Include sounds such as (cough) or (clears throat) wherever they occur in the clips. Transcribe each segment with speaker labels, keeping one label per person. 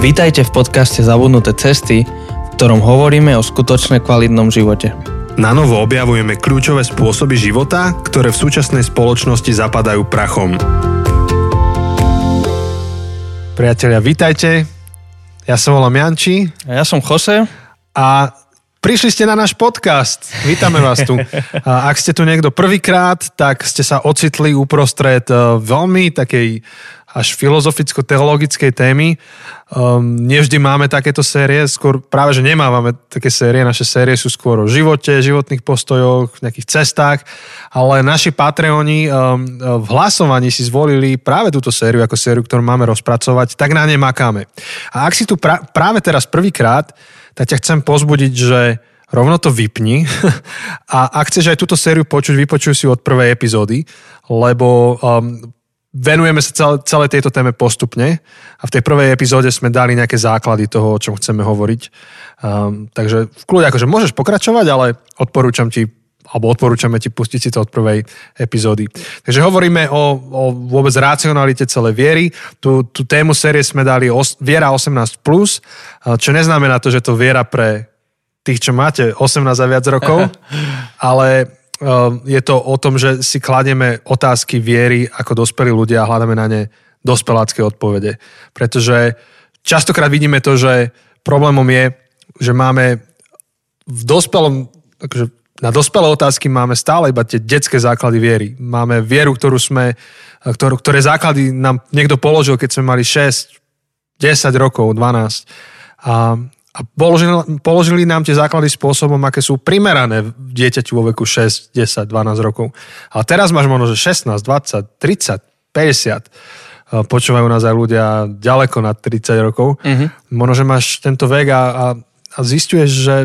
Speaker 1: Vítajte v podcaste Zabudnuté cesty, v ktorom hovoríme o skutočne kvalitnom živote.
Speaker 2: Na novo objavujeme kľúčové spôsoby života, ktoré v súčasnej spoločnosti zapadajú prachom. Priatelia, vítajte. Ja som volám Janči.
Speaker 1: A ja som Jose.
Speaker 2: A Prišli ste na náš podcast. Vítame vás tu. A ak ste tu niekto prvýkrát, tak ste sa ocitli uprostred e, veľmi takej až filozoficko-teologickej témy. Um, nevždy máme takéto série, skôr práve, že nemávame také série. Naše série sú skôr o živote, životných postojoch, nejakých cestách, ale naši Patreoni um, v hlasovaní si zvolili práve túto sériu ako sériu, ktorú máme rozpracovať, tak na ne makáme. A ak si tu pra- práve teraz prvýkrát, tak ťa chcem pozbudiť, že rovno to vypni (laughs) a ak chceš aj túto sériu počuť, vypočuj si od prvej epizódy, lebo um, venujeme sa celé, celé tejto téme postupne a v tej prvej epizóde sme dali nejaké základy toho, o čom chceme hovoriť. Um, takže v kľude akože môžeš pokračovať, ale odporúčam ti alebo odporúčame ti pustiť si to od prvej epizódy. Takže hovoríme o, o vôbec racionalite celej viery. Tú, tú tému série sme dali os, Viera 18+, čo neznamená to, že to viera pre tých, čo máte 18 a viac rokov, (laughs) ale je to o tom, že si kladieme otázky viery ako dospelí ľudia a hľadáme na ne dospelácké odpovede. Pretože častokrát vidíme to, že problémom je, že máme v dospelom, akože na dospelé otázky máme stále iba tie detské základy viery. Máme vieru, ktorú sme, ktorú, ktoré základy nám niekto položil, keď sme mali 6, 10 rokov, 12. A, a položili, položili nám tie základy spôsobom, aké sú primerané dieťaťu vo veku 6, 10, 12 rokov. A teraz máš možno, že 16, 20, 30, 50. Počúvajú nás aj ľudia ďaleko nad 30 rokov. Uh-huh. Možno, že máš tento vek a, a, a zistuješ, že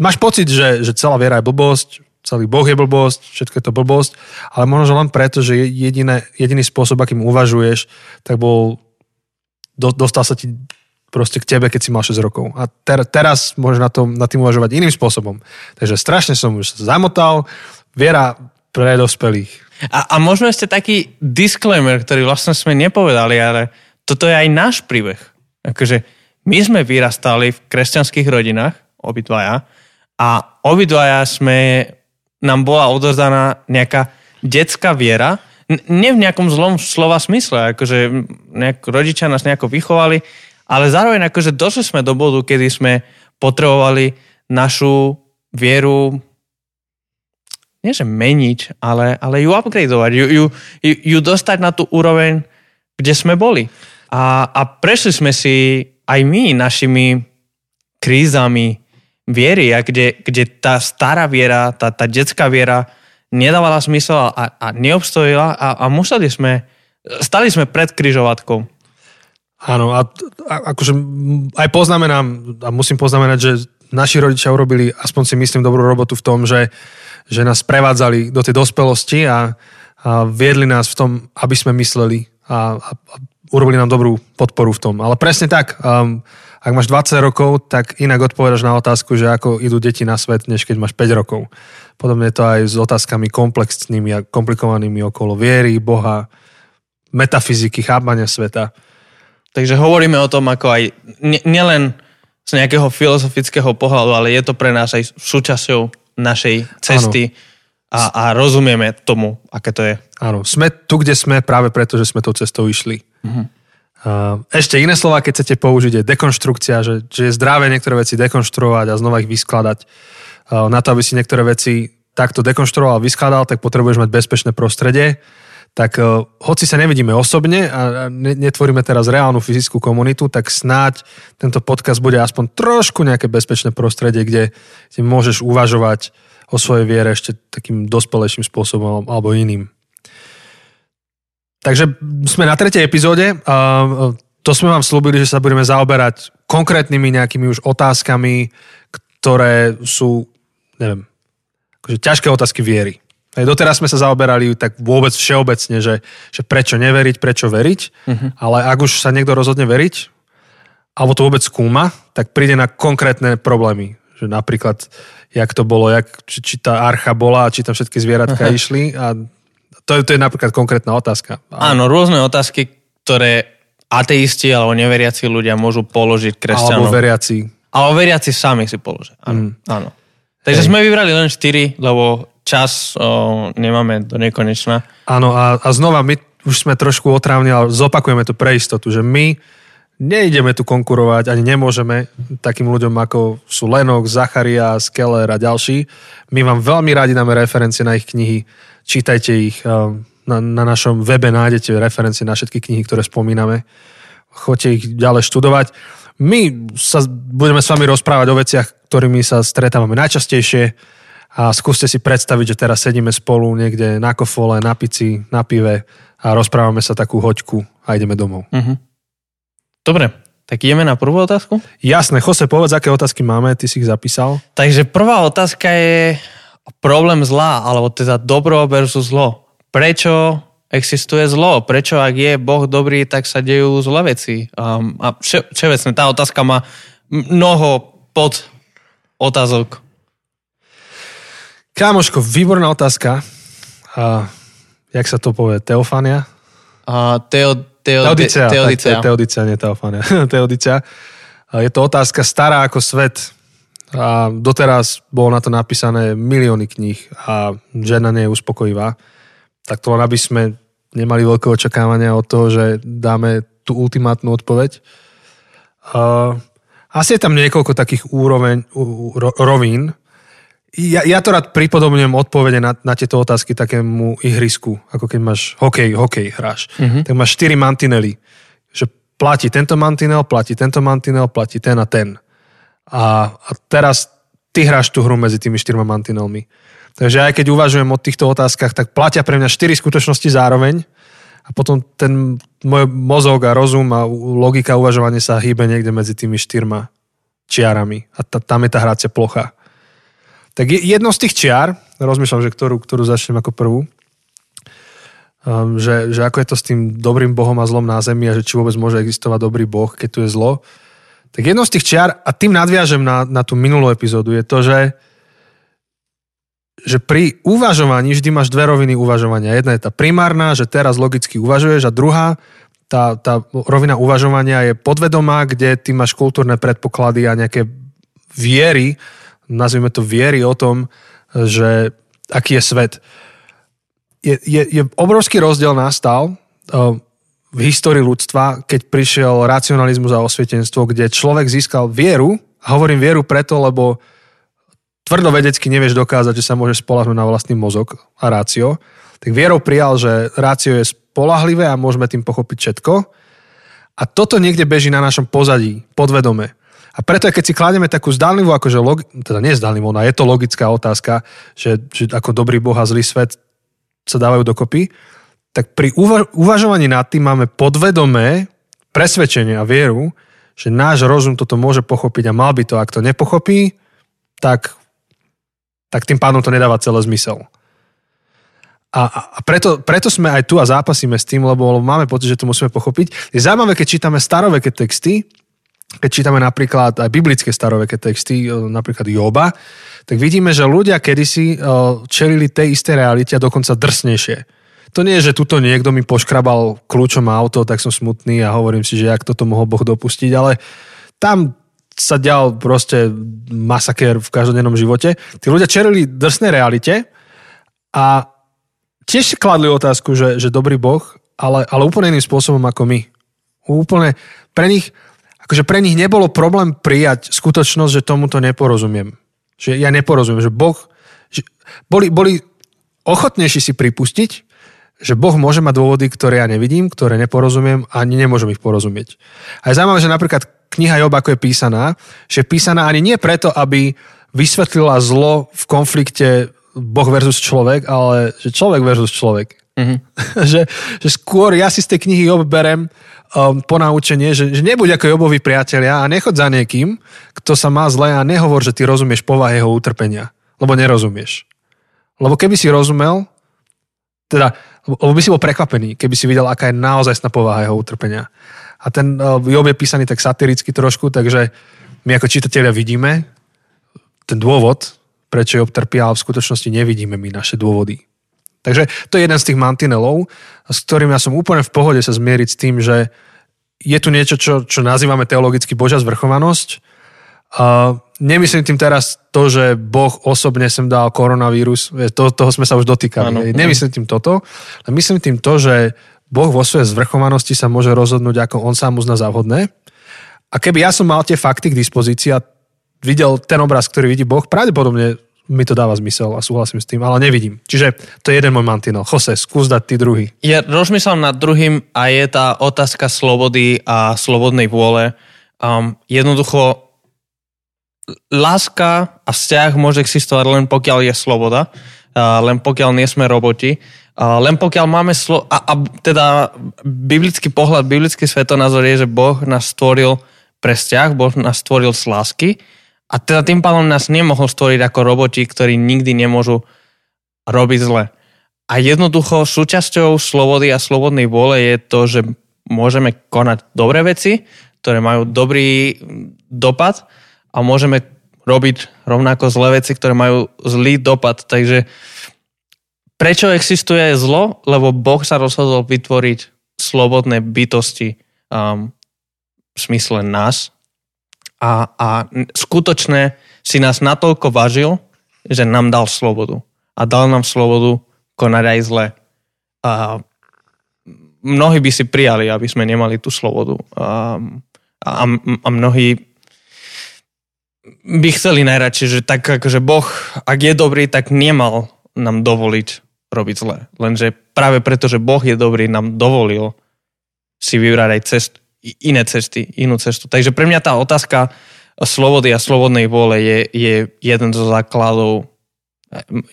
Speaker 2: máš pocit, že, že celá viera je blbosť, celý Boh je blbosť, všetko je to blbosť, ale možno len preto, že jediné, jediný spôsob, akým uvažuješ, tak bol, do, dostal sa ti proste k tebe, keď si mal 6 rokov. A ter, teraz môžeš na, tom, na tým uvažovať iným spôsobom. Takže strašne som už zamotal. Viera pre dospelých.
Speaker 1: A, a možno ešte taký disclaimer, ktorý vlastne sme nepovedali, ale toto je aj náš príbeh. Akože my sme vyrastali v kresťanských rodinách, obidvaja, a obidvaja sme, nám bola odozdaná nejaká detská viera, nie v nejakom zlom slova smysle, akože nejak, rodičia nás nejako vychovali, ale zároveň akože došli sme do bodu, kedy sme potrebovali našu vieru nie že meniť, ale, ale ju upgradeovať, ju, ju, ju, dostať na tú úroveň, kde sme boli. A, a prešli sme si aj my našimi krízami, viery a kde, kde tá stará viera, tá, tá detská viera nedávala smysel a, a neobstojila a, a museli sme, stali sme pred kryžovatkou.
Speaker 2: Áno, a, a akože aj poznamenám, a musím poznamenať, že naši rodičia urobili, aspoň si myslím, dobrú robotu v tom, že, že nás prevádzali do tej dospelosti a, a viedli nás v tom, aby sme mysleli a, a, a urobili nám dobrú podporu v tom. Ale presne tak, um, ak máš 20 rokov, tak inak odpovedaš na otázku, že ako idú deti na svet, než keď máš 5 rokov. Podobne je to aj s otázkami komplexnými a komplikovanými okolo viery, Boha, metafyziky, chápania sveta.
Speaker 1: Takže hovoríme o tom, ako aj nielen z nejakého filozofického pohľadu, ale je to pre nás aj súčasťou našej cesty a, a rozumieme tomu, aké to je.
Speaker 2: Áno, sme tu, kde sme práve preto, že sme tou cestou išli. Uh-huh. Ešte iné slova, keď chcete použiť, je dekonštrukcia, že, že je zdravé niektoré veci dekonštruovať a znova ich vyskladať. Na to, aby si niektoré veci takto dekonštruoval vyskladal, tak potrebuješ mať bezpečné prostredie. Tak hoci sa nevidíme osobne a netvoríme teraz reálnu fyzickú komunitu, tak snáď tento podcast bude aspoň trošku nejaké bezpečné prostredie, kde, kde môžeš uvažovať o svojej viere ešte takým dospelejším spôsobom alebo iným. Takže sme na tretej epizóde. To sme vám slúbili, že sa budeme zaoberať konkrétnymi nejakými už otázkami, ktoré sú, neviem, akože ťažké otázky viery. Doteraz sme sa zaoberali tak vôbec všeobecne, že, že prečo neveriť, prečo veriť, uh-huh. ale ak už sa niekto rozhodne veriť, alebo to vôbec skúma, tak príde na konkrétne problémy. Že napríklad, jak to bolo, jak, či, či tá archa bola, či tam všetky zvieratka uh-huh. (laughs) išli a to, to je napríklad konkrétna otázka.
Speaker 1: Áno, rôzne otázky, ktoré ateisti alebo neveriaci ľudia môžu položiť kresťanom.
Speaker 2: Alebo veriaci.
Speaker 1: Alebo veriaci sami si položia. Áno. Mm. áno. Takže Hej. sme vybrali len 4, lebo čas o, nemáme do nekonečna.
Speaker 2: Áno a, a znova my už sme trošku otrávni, ale zopakujeme to pre istotu, že my nejdeme tu konkurovať, ani nemôžeme takým ľuďom, ako sú Lennox, Zacharias, Keller a ďalší. My vám veľmi radi dáme referencie na ich knihy, čítajte ich, um, na, na našom webe nájdete referencie na všetky knihy, ktoré spomíname. Choďte ich ďalej študovať. My sa budeme s vami rozprávať o veciach, ktorými sa stretávame najčastejšie a skúste si predstaviť, že teraz sedíme spolu niekde na kofole, na pici, na pive a rozprávame sa takú hoďku a ideme domov. Uh-huh.
Speaker 1: Dobre, tak ideme na prvú otázku?
Speaker 2: Jasné, Jose, povedz, aké otázky máme, ty si ich zapísal.
Speaker 1: Takže prvá otázka je problém zla, alebo teda dobro versus zlo. Prečo existuje zlo? Prečo, ak je Boh dobrý, tak sa dejú zlé veci? Um, a vše, všeobecne, tá otázka má mnoho pod otázok.
Speaker 2: Kámoško, výborná otázka. A, jak sa to povie? Teofania?
Speaker 1: A, teo,
Speaker 2: Teodicea. Teodicea. Teodicea, nie Teofania. (laughs) Teodicea. Je to otázka stará ako svet. A doteraz bolo na to napísané milióny kníh a žena nie je uspokojivá. Tak to len aby sme nemali veľké očakávania od toho, že dáme tú ultimátnu odpoveď. Uh, asi je tam niekoľko takých úroveň, rovín, ja, ja to rád pripodobňujem odpovede na, na tieto otázky takému ihrisku, ako keď máš hokej, hokej hráš. Uh-huh. Tak máš 4 mantinely. Že platí tento mantinel, platí tento mantinel, platí ten a ten. A, a teraz ty hráš tú hru medzi tými štyrma mantinelmi. Takže aj keď uvažujem o týchto otázkach, tak platia pre mňa 4 skutočnosti zároveň a potom ten môj mozog a rozum a logika uvažovania sa hýbe niekde medzi tými štyrma čiarami. A ta, tam je tá hrácia plocha. Tak jedno z tých čiar, rozmýšľam, že ktorú, ktorú začnem ako prvú, um, že, že ako je to s tým dobrým Bohom a zlom na zemi a že či vôbec môže existovať dobrý Boh, keď tu je zlo. Tak jedno z tých čiar, a tým nadviažem na, na tú minulú epizódu, je to, že že pri uvažovaní vždy máš dve roviny uvažovania. Jedna je tá primárna, že teraz logicky uvažuješ a druhá, tá, tá rovina uvažovania je podvedomá, kde ty máš kultúrne predpoklady a nejaké viery, nazvime to viery o tom, že aký je svet. Je, je, je obrovský rozdiel nastal uh, v histórii ľudstva, keď prišiel racionalizmus a osvietenstvo, kde človek získal vieru, a hovorím vieru preto, lebo tvrdovedecky nevieš dokázať, že sa môže spolahnúť na vlastný mozog a rácio, tak vierou prijal, že rácio je spolahlivé a môžeme tým pochopiť všetko. A toto niekde beží na našom pozadí, podvedome. A preto, keď si kládeme takú zdánlivú, akože log, teda nie zdánlivú, ona je to logická otázka, že, že ako dobrý boh a zlý svet sa dávajú dokopy, tak pri uva- uvažovaní nad tým máme podvedomé presvedčenie a vieru, že náš rozum toto môže pochopiť a mal by to. Ak to nepochopí, tak, tak tým pádom to nedáva celé zmysel. A, a preto, preto sme aj tu a zápasíme s tým, lebo máme pocit, že to musíme pochopiť. Je zaujímavé, keď čítame staroveké texty, keď čítame napríklad aj biblické staroveké texty, e, napríklad Joba, tak vidíme, že ľudia kedysi e, čelili tej istej realite a dokonca drsnejšie. To nie je, že tuto niekto mi poškrabal kľúčom auto, tak som smutný a hovorím si, že jak toto mohol Boh dopustiť, ale tam sa ďal proste masakér v každodennom živote. Tí ľudia čelili drsnej realite a tiež kladli otázku, že, že dobrý Boh, ale, ale úplne iným spôsobom ako my. Úplne pre nich akože pre nich nebolo problém prijať skutočnosť, že tomuto neporozumiem. Že ja neporozumiem, že Boh... Že boli, boli ochotnejší si pripustiť, že Boh môže mať dôvody, ktoré ja nevidím, ktoré neporozumiem a ani nemôžem ich porozumieť. A je zaujímavé, že napríklad kniha Job, ako je písaná, že je písaná ani nie preto, aby vysvetlila zlo v konflikte Boh versus človek, ale že človek versus človek. Mm-hmm. (laughs) že, že skôr ja si z tej knihy Job berem um, ponaučenie, že, že nebuď ako Jobovi priatelia a nechod za niekým, kto sa má zle a nehovor, že ty rozumieš povahe jeho utrpenia. Lebo nerozumieš. Lebo keby si rozumel, teda, lebo by si bol prekvapený, keby si videl, aká je naozaj povaha jeho utrpenia. A ten uh, Job je písaný tak satiricky trošku, takže my ako čitatelia vidíme ten dôvod, prečo Job trpia, ale v skutočnosti nevidíme my naše dôvody. Takže to je jeden z tých mantinelov, s ktorým ja som úplne v pohode sa zmieriť s tým, že je tu niečo, čo, čo nazývame teologicky Božia zvrchovanosť. Uh, nemyslím tým teraz to, že Boh osobne sem dal koronavírus, to, toho sme sa už dotýkali. Ano, nemyslím tým toto, ale myslím tým to, že Boh vo svojej zvrchovanosti sa môže rozhodnúť, ako on sám uzná za vhodné. A keby ja som mal tie fakty k dispozícii a videl ten obraz, ktorý vidí Boh, pravdepodobne mi to dáva zmysel a súhlasím s tým, ale nevidím. Čiže to je jeden môj mantinel. Jose, skús dať ty druhý.
Speaker 1: Ja rozmýšľam nad druhým a je tá otázka slobody a slobodnej vôle. Um, jednoducho láska a vzťah môže existovať len pokiaľ je sloboda, uh, len pokiaľ nie sme roboti, uh, len pokiaľ máme slo- a, a teda biblický pohľad, biblický svetonázor je, že Boh nás stvoril pre vzťah, Boh nás stvoril z lásky a teda tým pádom nás nemohol stvoriť ako roboti, ktorí nikdy nemôžu robiť zle. A jednoducho súčasťou slobody a slobodnej vôle je to, že môžeme konať dobré veci, ktoré majú dobrý dopad a môžeme robiť rovnako zlé veci, ktoré majú zlý dopad. Takže prečo existuje zlo? Lebo Boh sa rozhodol vytvoriť slobodné bytosti um, v smysle nás, a, a skutočne si nás natoľko vážil, že nám dal slobodu. A dal nám slobodu konať aj zle. A mnohí by si prijali, aby sme nemali tú slobodu. A, a, a mnohí by chceli najradšej, že tak akože Boh, ak je dobrý, tak nemal nám dovoliť robiť zle. Lenže práve preto, že Boh je dobrý, nám dovolil si vybrať aj cestu, iné cesty, inú cestu. Takže pre mňa tá otázka slobody a slobodnej vôle je, je jeden zo základov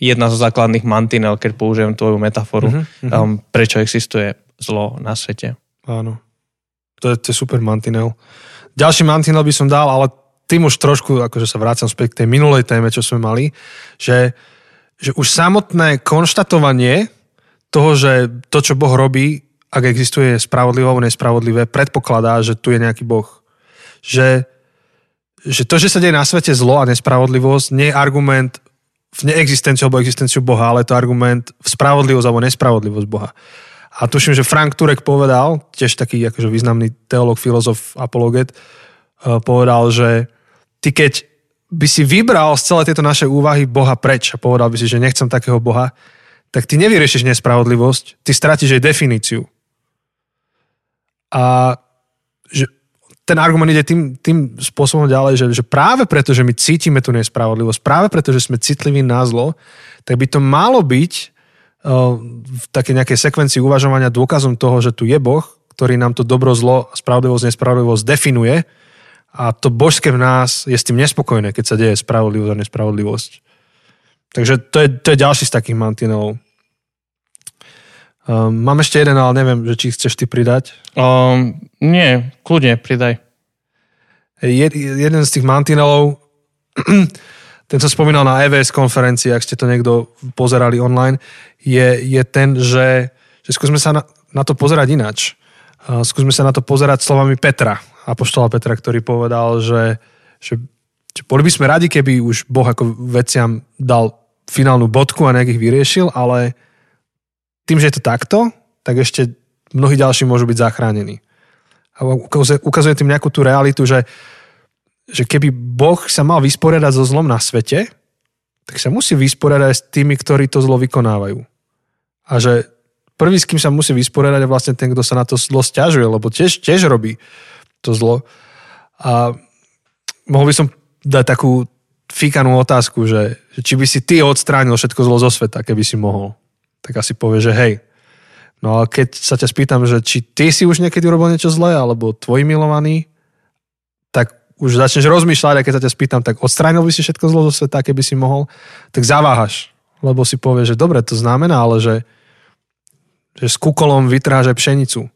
Speaker 1: jedna zo základných mantinel, keď použijem tvoju metaforu, uh-huh. Um, prečo existuje zlo na svete.
Speaker 2: Áno. To je, to je super mantinel. Ďalší mantinel by som dal, ale tým už trošku, akože sa vrácam späť k tej minulej téme, čo sme mali, že, že už samotné konštatovanie toho, že to, čo Boh robí, ak existuje spravodlivé alebo nespravodlivé, predpokladá, že tu je nejaký Boh. Že, že to, že sa deje na svete zlo a nespravodlivosť, nie je argument v neexistenciu alebo existenciu Boha, ale je to argument v spravodlivosť alebo nespravodlivosť Boha. A tuším, že Frank Turek povedal, tiež taký akože významný teológ, filozof, apologet, eh, povedal, že ty keď by si vybral z celé tieto naše úvahy Boha preč a povedal by si, že nechcem takého Boha, tak ty nevyriešiš nespravodlivosť, ty stratíš jej definíciu. A že ten argument ide tým, tým spôsobom ďalej, že, že práve preto, že my cítime tú nespravodlivosť, práve preto, že sme citliví na zlo, tak by to malo byť uh, v takej nejakej sekvencii uvažovania dôkazom toho, že tu je Boh, ktorý nám to dobro, zlo, spravodlivosť, nespravodlivosť definuje a to božské v nás je s tým nespokojné, keď sa deje spravodlivosť a nespravodlivosť. Takže to je, to je ďalší z takých mantinelov. Um, mám ešte jeden, ale neviem, že či chceš ty pridať.
Speaker 1: Um, nie, kľudne, pridaj.
Speaker 2: Je, jeden z tých mantinelov, (clears throat) ten som spomínal na EVS konferencii, ak ste to niekto pozerali online, je, je ten, že, že skúsme sa na, na to pozerať ináč. Uh, skúsme sa na to pozerať slovami Petra, apoštola Petra, ktorý povedal, že, že, že boli by sme radi, keby už Boh ako veciam dal finálnu bodku a nejak ich vyriešil, ale tým, že je to takto, tak ešte mnohí ďalší môžu byť zachránení. A ukazuje, tým nejakú tú realitu, že, že keby Boh sa mal vysporiadať so zlom na svete, tak sa musí vysporiadať s tými, ktorí to zlo vykonávajú. A že prvý, s kým sa musí vysporiadať, je vlastne ten, kto sa na to zlo stiažuje, lebo tiež, tiež robí to zlo. A mohol by som dať takú fíkanú otázku, že, že či by si ty odstránil všetko zlo zo sveta, keby si mohol tak asi povie, že hej. No ale keď sa ťa spýtam, že či ty si už niekedy urobil niečo zlé, alebo tvoj milovaný, tak už začneš rozmýšľať a keď sa ťa spýtam, tak odstránil by si všetko zlo zo sveta, keby si mohol, tak zaváhaš. Lebo si povie, že dobre, to znamená, ale že, že s kukolom vytráže pšenicu.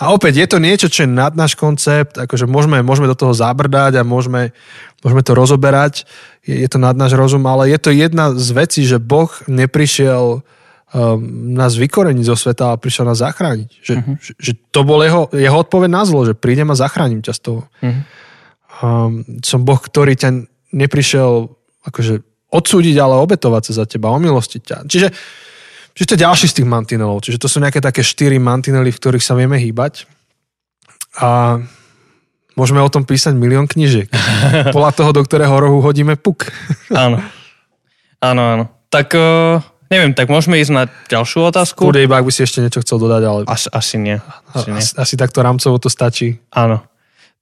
Speaker 2: A opäť, je to niečo, čo je nad náš koncept, akože môžeme, môžeme do toho zabrdať a môžeme, môžeme to rozoberať, je, je to nad náš rozum, ale je to jedna z vecí, že Boh neprišiel um, nás vykoreniť zo sveta, ale prišiel nás zachrániť. Že, uh-huh. že, že to bol jeho, jeho odpoveď na zlo, že prídem a zachránim ťa z toho. Uh-huh. Um, som Boh, ktorý ťa neprišiel akože odsúdiť, ale obetovať sa za teba, omilostiť ťa. Čiže Čiže to je ďalší z tých mantinelov. Čiže to sú nejaké také štyri mantinely, v ktorých sa vieme hýbať. A môžeme o tom písať milión knižiek. (laughs) Podľa toho, do ktorého rohu hodíme puk. (laughs)
Speaker 1: Áno. Áno, áno. Tak uh, neviem, tak môžeme ísť na ďalšiu otázku.
Speaker 2: Kurde, iba ak by si ešte niečo chcel dodať, ale
Speaker 1: Asi, asi nie. Asi nie.
Speaker 2: asi, asi takto rámcovo to stačí.
Speaker 1: Áno.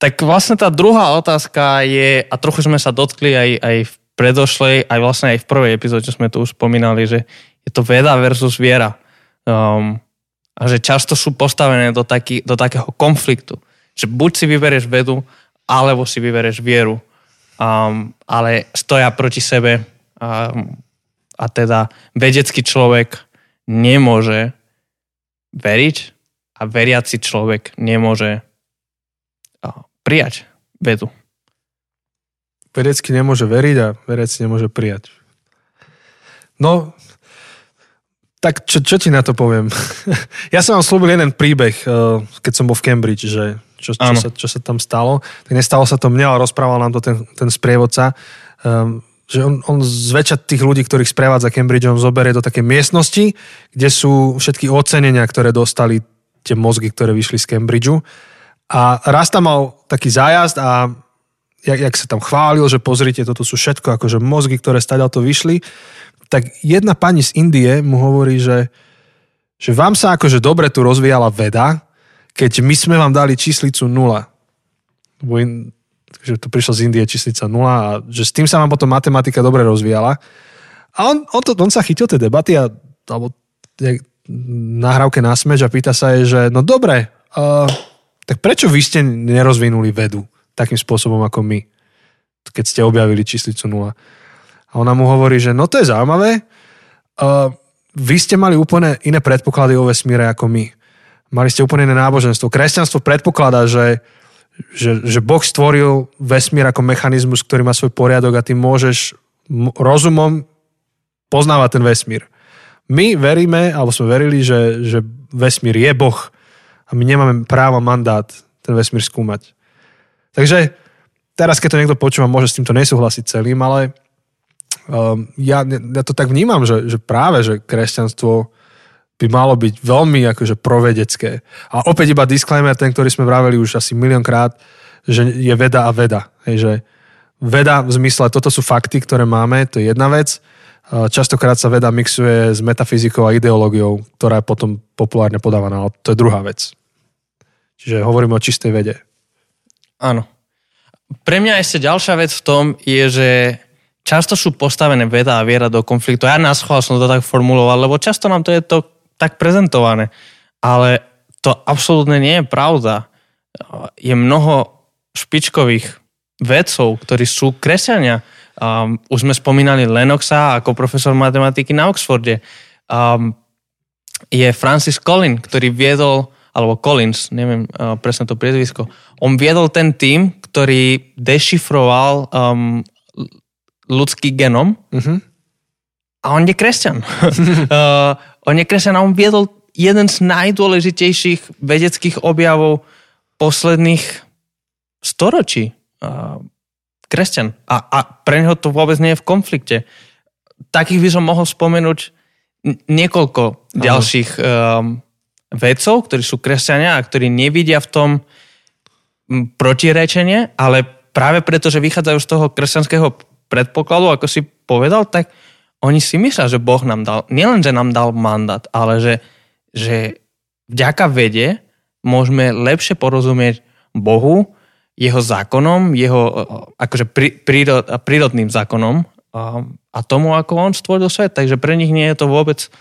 Speaker 1: Tak vlastne tá druhá otázka je, a trochu sme sa dotkli aj, aj v predošlej, aj vlastne aj v prvej epizóde sme tu už spomínali, že je to veda versus viera. Um, a že často sú postavené do, taký, do takého konfliktu. Že buď si vybereš vedu, alebo si vybereš vieru. Um, ale stoja proti sebe. Um, a teda vedecký človek nemôže veriť a veriaci človek nemôže uh, prijať vedu.
Speaker 2: Vedecky nemôže veriť a vedec nemôže prijať. No, tak čo, čo ti na to poviem? (laughs) ja som vám slúbil jeden príbeh, eh, keď som bol v Cambridge, že čo, čo,
Speaker 1: Áno.
Speaker 2: sa, čo sa tam stalo. Tak nestalo sa to mne, ale rozprával nám to ten, ten sprievodca, um, že on, on zväčša tých ľudí, ktorých sprevádza Cambridge, on zoberie do také miestnosti, kde sú všetky ocenenia, ktoré dostali tie mozgy, ktoré vyšli z Cambridgeu. A raz tam mal taký zájazd a jak, jak sa tam chválil, že pozrite, toto sú všetko akože mozgy, ktoré stadiaľ to vyšli, tak jedna pani z Indie mu hovorí, že, že vám sa akože dobre tu rozvíjala veda, keď my sme vám dali číslicu 0. Lebo in, to prišlo z Indie číslica 0 a že s tým sa vám potom matematika dobre rozvíjala. A on, on, to, on sa chytil tej debaty a alebo nahrávke na smeč a pýta sa jej, že no dobre, uh, tak prečo vy ste nerozvinuli vedu takým spôsobom ako my, keď ste objavili číslicu 0? A ona mu hovorí, že no to je zaujímavé, uh, vy ste mali úplne iné predpoklady o vesmíre ako my. Mali ste úplne iné náboženstvo. Kresťanstvo predpokladá, že, že, že Boh stvoril vesmír ako mechanizmus, ktorý má svoj poriadok a ty môžeš rozumom poznávať ten vesmír. My veríme, alebo sme verili, že, že vesmír je Boh a my nemáme právo mandát ten vesmír skúmať. Takže teraz, keď to niekto počúva, môže s týmto nesúhlasiť celým, ale ja, ja to tak vnímam, že, že práve, že kresťanstvo by malo byť veľmi akože provedecké. A opäť iba disclaimer, ten, ktorý sme vraveli už asi miliónkrát, že je veda a veda. Hej, že veda v zmysle, toto sú fakty, ktoré máme, to je jedna vec. Častokrát sa veda mixuje s metafyzikou a ideológiou, ktorá je potom populárne podávaná, ale to je druhá vec. Čiže hovoríme o čistej vede.
Speaker 1: Áno. Pre mňa ešte ďalšia vec v tom je, že často sú postavené veda a viera do konfliktu. Ja nás som to tak formuloval, lebo často nám to je to tak prezentované. Ale to absolútne nie je pravda. Je mnoho špičkových vedcov, ktorí sú kresťania. Um, už sme spomínali Lennoxa ako profesor matematiky na Oxforde. Um, je Francis Collins, ktorý viedol, alebo Collins, neviem uh, presne to priezvisko, on viedol ten tým, ktorý dešifroval um, ľudský genom
Speaker 2: Uh-huh.
Speaker 1: a on je kresťan. uh, (laughs) on je kresťan a on viedol jeden z najdôležitejších vedeckých objavov posledných storočí. Uh, kresťan. A, a pre neho to vôbec nie je v konflikte. Takých by som mohol spomenúť niekoľko ďalších um, vedcov, ktorí sú kresťania a ktorí nevidia v tom protirečenie, ale práve preto, že vychádzajú z toho kresťanského predpokladu, ako si povedal, tak oni si myslia, že Boh nám dal, nielen, že nám dal mandát, ale že, že vďaka vede môžeme lepšie porozumieť Bohu, jeho zákonom, jeho eh, akože prí, prírod, prírodným zákonom a, a tomu, ako on stvoril svet. Takže pre nich nie je to vôbec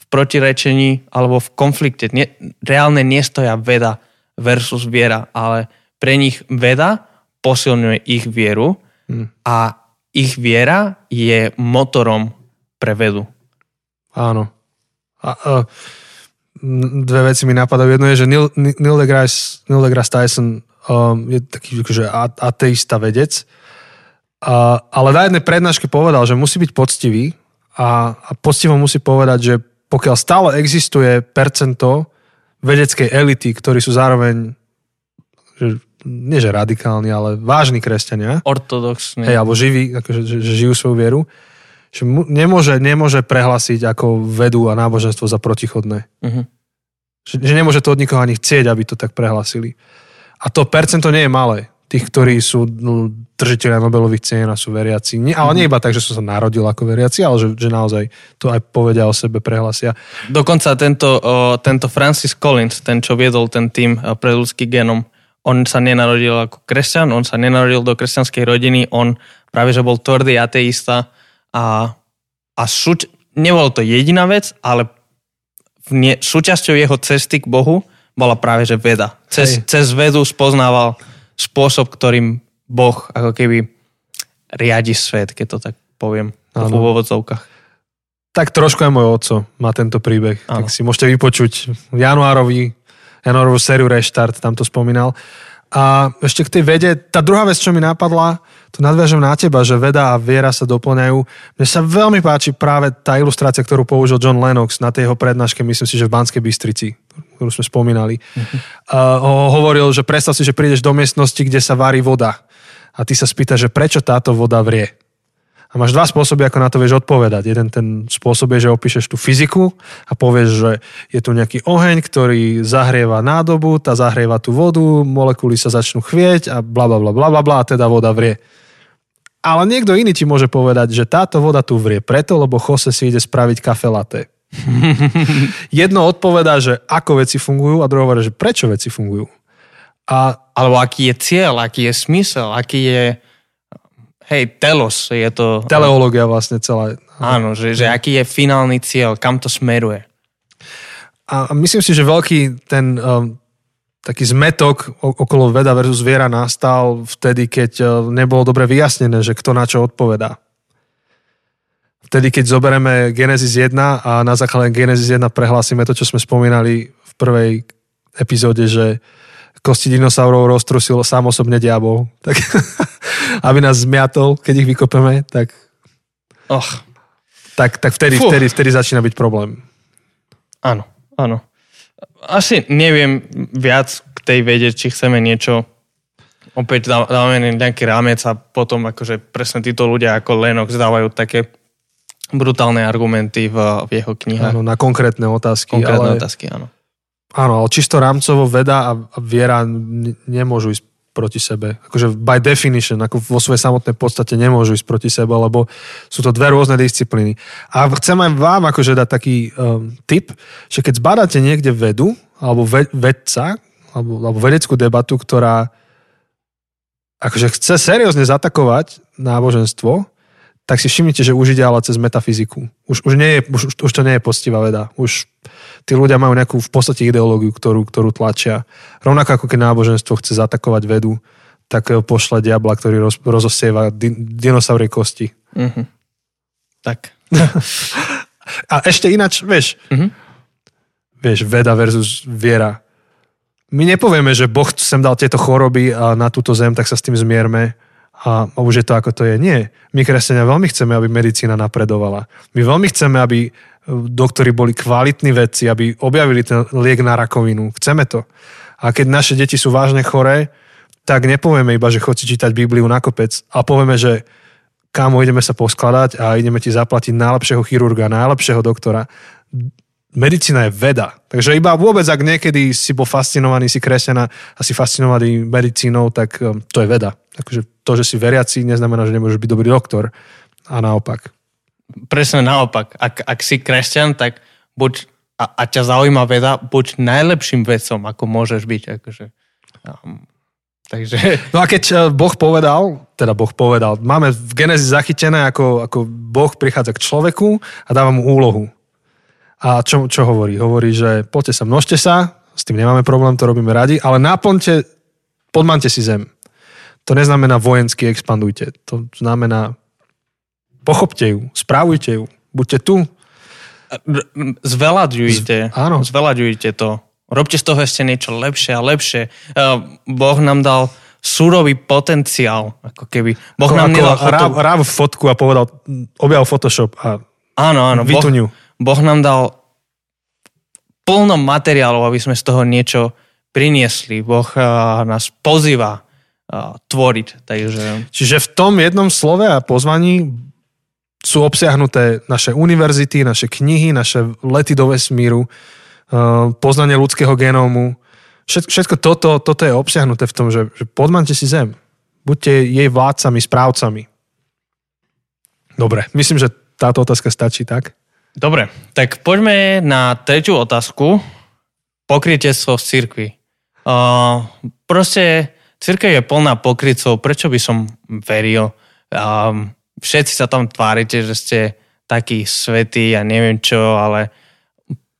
Speaker 1: v protirečení alebo v konflikte. Nie, reálne nestoja veda versus viera, ale pre nich veda posilňuje ich vieru
Speaker 2: Hmm.
Speaker 1: a ich viera je motorom pre vedu.
Speaker 2: Áno. A, a, dve veci mi napadajú. Jedno je, že Neil, Neil, deGrasse, Neil deGrasse Tyson um, je taký akože ateista vedec, a, ale na jednej prednáške povedal, že musí byť poctivý a, a poctivo musí povedať, že pokiaľ stále existuje percento vedeckej elity, ktorí sú zároveň že, nie že radikálni, ale vážni kresťania,
Speaker 1: Ortodoxne.
Speaker 2: hej, alebo živí, akože, že, že žijú svoju vieru, že mu, nemôže, nemôže prehlásiť ako vedu a náboženstvo za protichodné.
Speaker 1: Mhm.
Speaker 2: Že, že nemôže to od nikoho ani chcieť, aby to tak prehlasili. A to percento nie je malé. Tých, ktorí sú no, držiteľia Nobelových cien a sú veriaci. Nie, ale nie iba tak, že som sa narodil ako veriaci, ale že, že naozaj to aj povedia o sebe, prehlasia.
Speaker 1: Dokonca tento, o, tento Francis Collins, ten, čo viedol ten tým pre ľudský genom, on sa nenarodil ako kresťan, on sa nenarodil do kresťanskej rodiny, on práve, že bol tvrdý ateista a, a súč- nebol to jediná vec, ale v nie, súčasťou jeho cesty k Bohu bola práve, že veda. Cez, cez vedu spoznával spôsob, ktorým Boh ako keby riadi svet, keď to tak poviem ano. v úvodzovkách.
Speaker 2: Tak trošku aj môj oco má tento príbeh. Ano. Tak si môžete vypočuť januárový, januárovú sériu Reštart, tam to spomínal. A ešte k tej vede, tá druhá vec, čo mi napadla, to nadviažem na teba, že veda a viera sa doplňajú. Mne sa veľmi páči práve tá ilustrácia, ktorú použil John Lennox na tej jeho prednáške, myslím si, že v Banskej Bystrici, ktorú sme spomínali. Uh-huh. Uh, hovoril, že predstav si, že prídeš do miestnosti, kde sa varí voda a ty sa spýta, že prečo táto voda vrie. A máš dva spôsoby, ako na to vieš odpovedať. Jeden ten spôsob je, že opíšeš tú fyziku a povieš, že je tu nejaký oheň, ktorý zahrieva nádobu, tá zahrieva tú vodu, molekuly sa začnú chvieť a bla bla bla bla bla a teda voda vrie. Ale niekto iný ti môže povedať, že táto voda tu vrie preto, lebo Jose si ide spraviť kafe latte. (laughs) Jedno odpovedá, že ako veci fungujú a druhé hovorí, že prečo veci fungujú.
Speaker 1: A, alebo aký je cieľ, aký je smysel, aký je hej, telos je to...
Speaker 2: Teleológia vlastne celá.
Speaker 1: Áno, že, že aký je finálny cieľ, kam to smeruje.
Speaker 2: A myslím si, že veľký ten um, taký zmetok okolo veda versus viera nastal vtedy, keď uh, nebolo dobre vyjasnené, že kto na čo odpovedá. Vtedy, keď zoberieme Genesis 1 a na základe Genesis 1 prehlásime to, čo sme spomínali v prvej epizóde, že kosti dinosaurov roztrusil sám osobne diabol. Tak (laughs) aby nás zmiatol, keď ich vykopeme, tak...
Speaker 1: Och.
Speaker 2: Tak, tak vtedy, vtedy, vtedy začína byť problém.
Speaker 1: Áno, áno. Asi neviem viac k tej vede, či chceme niečo opäť dávame nejaký rámec a potom akože presne títo ľudia ako Lennox dávajú také brutálne argumenty v, v jeho knihách.
Speaker 2: Áno, na konkrétne otázky.
Speaker 1: Konkrétne ale, otázky, áno.
Speaker 2: Áno, ale čisto rámcovo veda a viera nemôžu ísť proti sebe. Akože by definition, ako vo svojej samotnej podstate nemôžu ísť proti sebe, lebo sú to dve rôzne disciplíny. A chcem aj vám akože dať taký um, tip, že keď zbadáte niekde vedu, alebo ve, vedca, alebo, alebo vedeckú debatu, ktorá akože chce seriózne zatakovať náboženstvo, tak si všimnite, že už ide ale cez metafyziku. Už, už, nie je, už, už to nie je postivá veda. Už tí ľudia majú nejakú v podstate ideológiu, ktorú, ktorú tlačia. Rovnako ako keď náboženstvo chce zatakovať vedu, tak pošle diabla, ktorý roz, rozosieva di, dinosaurie kosti.
Speaker 1: Mm-hmm. Tak. (laughs)
Speaker 2: A ešte ináč, vieš, mm-hmm. vieš, veda versus viera. My nepovieme, že Boh sem dal tieto choroby a na túto zem, tak sa s tým zmierme a, a už je to ako to je. Nie. My kresťania veľmi chceme, aby medicína napredovala. My veľmi chceme, aby doktori boli kvalitní vedci, aby objavili ten liek na rakovinu. Chceme to. A keď naše deti sú vážne choré, tak nepovieme iba, že chod si čítať Bibliu na kopec a povieme, že kámo, ideme sa poskladať a ideme ti zaplatiť najlepšieho chirurga, najlepšieho doktora. Medicína je veda. Takže iba vôbec, ak niekedy si bol fascinovaný, si kresťana a si fascinovaný medicínou, tak um, to je veda. Takže to, že si veriaci, neznamená, že nemôžeš byť dobrý doktor. A naopak
Speaker 1: presne naopak. Ak, ak si kresťan, tak buď, a, a ťa zaujíma veda, buď najlepším vedcom, ako môžeš byť. Akože, um, takže...
Speaker 2: No a keď uh, Boh povedal, teda Boh povedal, máme v Genezi zachytené, ako, ako Boh prichádza k človeku a dáva mu úlohu. A čo, čo hovorí? Hovorí, že poďte sa, množte sa, s tým nemáme problém, to robíme radi, ale naplňte, podmante si zem. To neznamená vojensky expandujte. To znamená Pochopte ju, správujte ju, buďte tu.
Speaker 1: Zvelaďujte. áno. Zvelaďujte to. Robte z toho ešte niečo lepšie a lepšie. Boh nám dal súrový potenciál, ako keby. Boh
Speaker 2: ako,
Speaker 1: nám
Speaker 2: foto... ráv, ráv fotku a povedal, objav Photoshop a
Speaker 1: áno, áno, boh, boh nám dal plno materiálov, aby sme z toho niečo priniesli. Boh uh, nás pozýva uh, tvoriť. Takže...
Speaker 2: Čiže v tom jednom slove a pozvaní sú obsiahnuté naše univerzity, naše knihy, naše lety do vesmíru, eh, poznanie ľudského genómu, všetko, toto, toto je obsiahnuté v tom, že, že podmante si zem. Buďte jej vládcami, správcami. Dobre, myslím, že táto otázka stačí tak.
Speaker 1: Dobre, tak poďme na tretiu otázku. Pokrytectvo v cirkvi. Uh, proste církev je plná pokrytcov, prečo by som veril? Um, všetci sa tam tvárite, že ste takí svetí a neviem čo, ale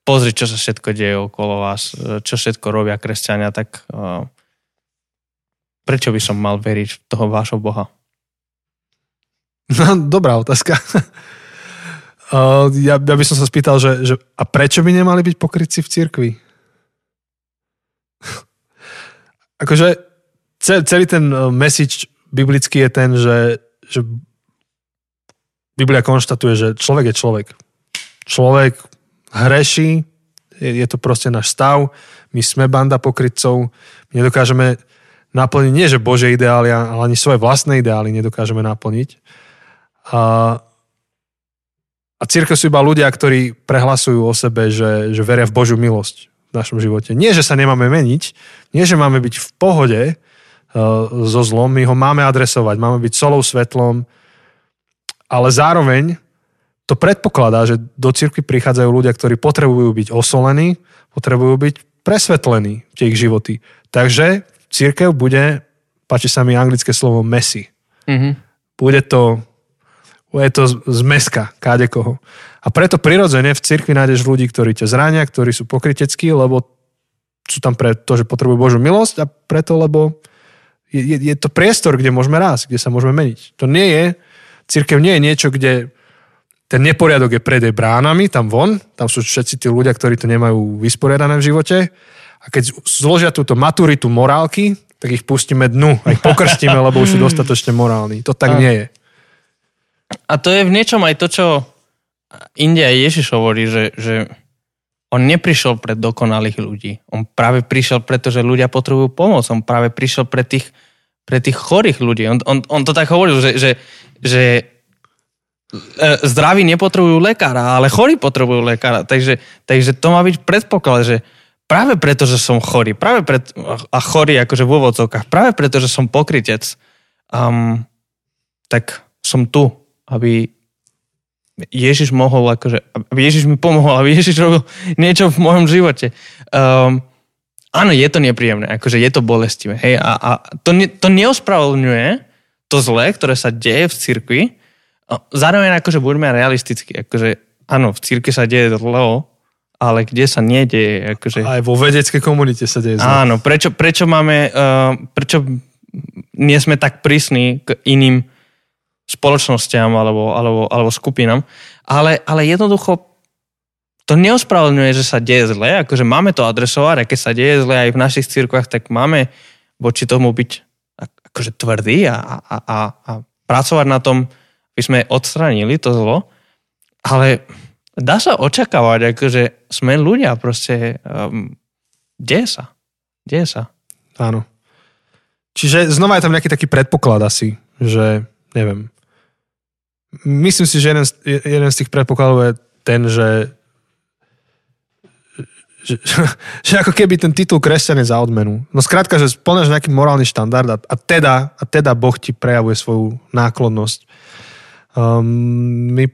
Speaker 1: pozri, čo sa všetko deje okolo vás, čo všetko robia kresťania, tak uh, prečo by som mal veriť v toho vášho Boha?
Speaker 2: No, dobrá otázka. uh, (laughs) ja, ja by som sa spýtal, že, že a prečo by nemali byť pokrytci v cirkvi? (laughs) akože celý ten message biblický je ten, že, že Biblia konštatuje, že človek je človek. Človek hreší, je, je to proste náš stav, my sme banda pokrytcov, my nedokážeme naplniť, nie že Bože ideály, ale ani svoje vlastné ideály nedokážeme naplniť. A, a církev sú iba ľudia, ktorí prehlasujú o sebe, že, že veria v Božiu milosť v našom živote. Nie, že sa nemáme meniť, nie, že máme byť v pohode uh, so zlom, my ho máme adresovať, máme byť solou, svetlom, ale zároveň to predpokladá, že do cirkvi prichádzajú ľudia, ktorí potrebujú byť osolení, potrebujú byť presvetlení v ich životy. Takže církev bude, páči sa mi anglické slovo messy. Mm-hmm. Bude to bude to zmeska kádekoho. A preto prirodzene v cirkvi nájdeš ľudí, ktorí ťa zrania, ktorí sú pokryteckí, lebo sú tam pre to, že potrebujú Božú milosť a preto, lebo je, je, je to priestor, kde môžeme rásť, kde sa môžeme meniť. To nie je Církev nie je niečo, kde ten neporiadok je pred jej bránami, tam von, tam sú všetci tí ľudia, ktorí to nemajú vysporiadané v živote. A keď zložia túto maturitu morálky, tak ich pustíme dnu a ich pokrstíme, lebo už sú dostatočne morálni. To tak a, nie je.
Speaker 1: A to je v niečom aj to, čo India Ježiš hovorí, že, že on neprišiel pre dokonalých ľudí. On práve prišiel, pretože ľudia potrebujú pomoc. On práve prišiel pre tých, pre tých chorých ľudí. On, on, on to tak hovoril, že, že že e, zdraví nepotrebujú lekára, ale chorí potrebujú lekára. Takže, takže to má byť predpoklad, že práve preto, že som chorý, práve preto, a chorý akože v úvodzovkách, práve preto, že som pokrytec, um, tak som tu, aby Ježiš mohol, akože, aby Ježiš mi pomohol, aby Ježiš robil niečo v mojom živote. Um, áno, je to nepríjemné, akože je to bolestivé, hej, a, a to, ne, to neospravedlňuje to zlé, ktoré sa deje v cirkvi. Zároveň akože buďme realistickí, akože áno, v cirkvi sa deje zlo, ale kde sa nedieje. Akože...
Speaker 2: Aj vo vedeckej komunite sa deje zlo.
Speaker 1: Áno, prečo, prečo máme, uh, prečo nie sme tak prísni k iným spoločnosťam alebo, alebo, alebo skupinám, ale, ale jednoducho to neospravedlňuje, že sa deje zle, akože máme to adresovať a keď sa deje zle aj v našich cirkvách, tak máme voči tomu byť akože tvrdý a, a, a, a pracovať na tom, aby sme odstranili to zlo, ale dá sa očakávať, akože sme ľudia, proste um, deje sa. Deje sa.
Speaker 2: Áno. Čiže znova je tam nejaký taký predpoklad asi, že neviem. Myslím si, že jeden z, jeden z tých predpokladov je ten, že že, (laughs) že ako keby ten titul kresťan za odmenu. No skrátka, že splňaš nejaký morálny štandard a, a, teda, a teda Boh ti prejavuje svoju náklonnosť. Um, my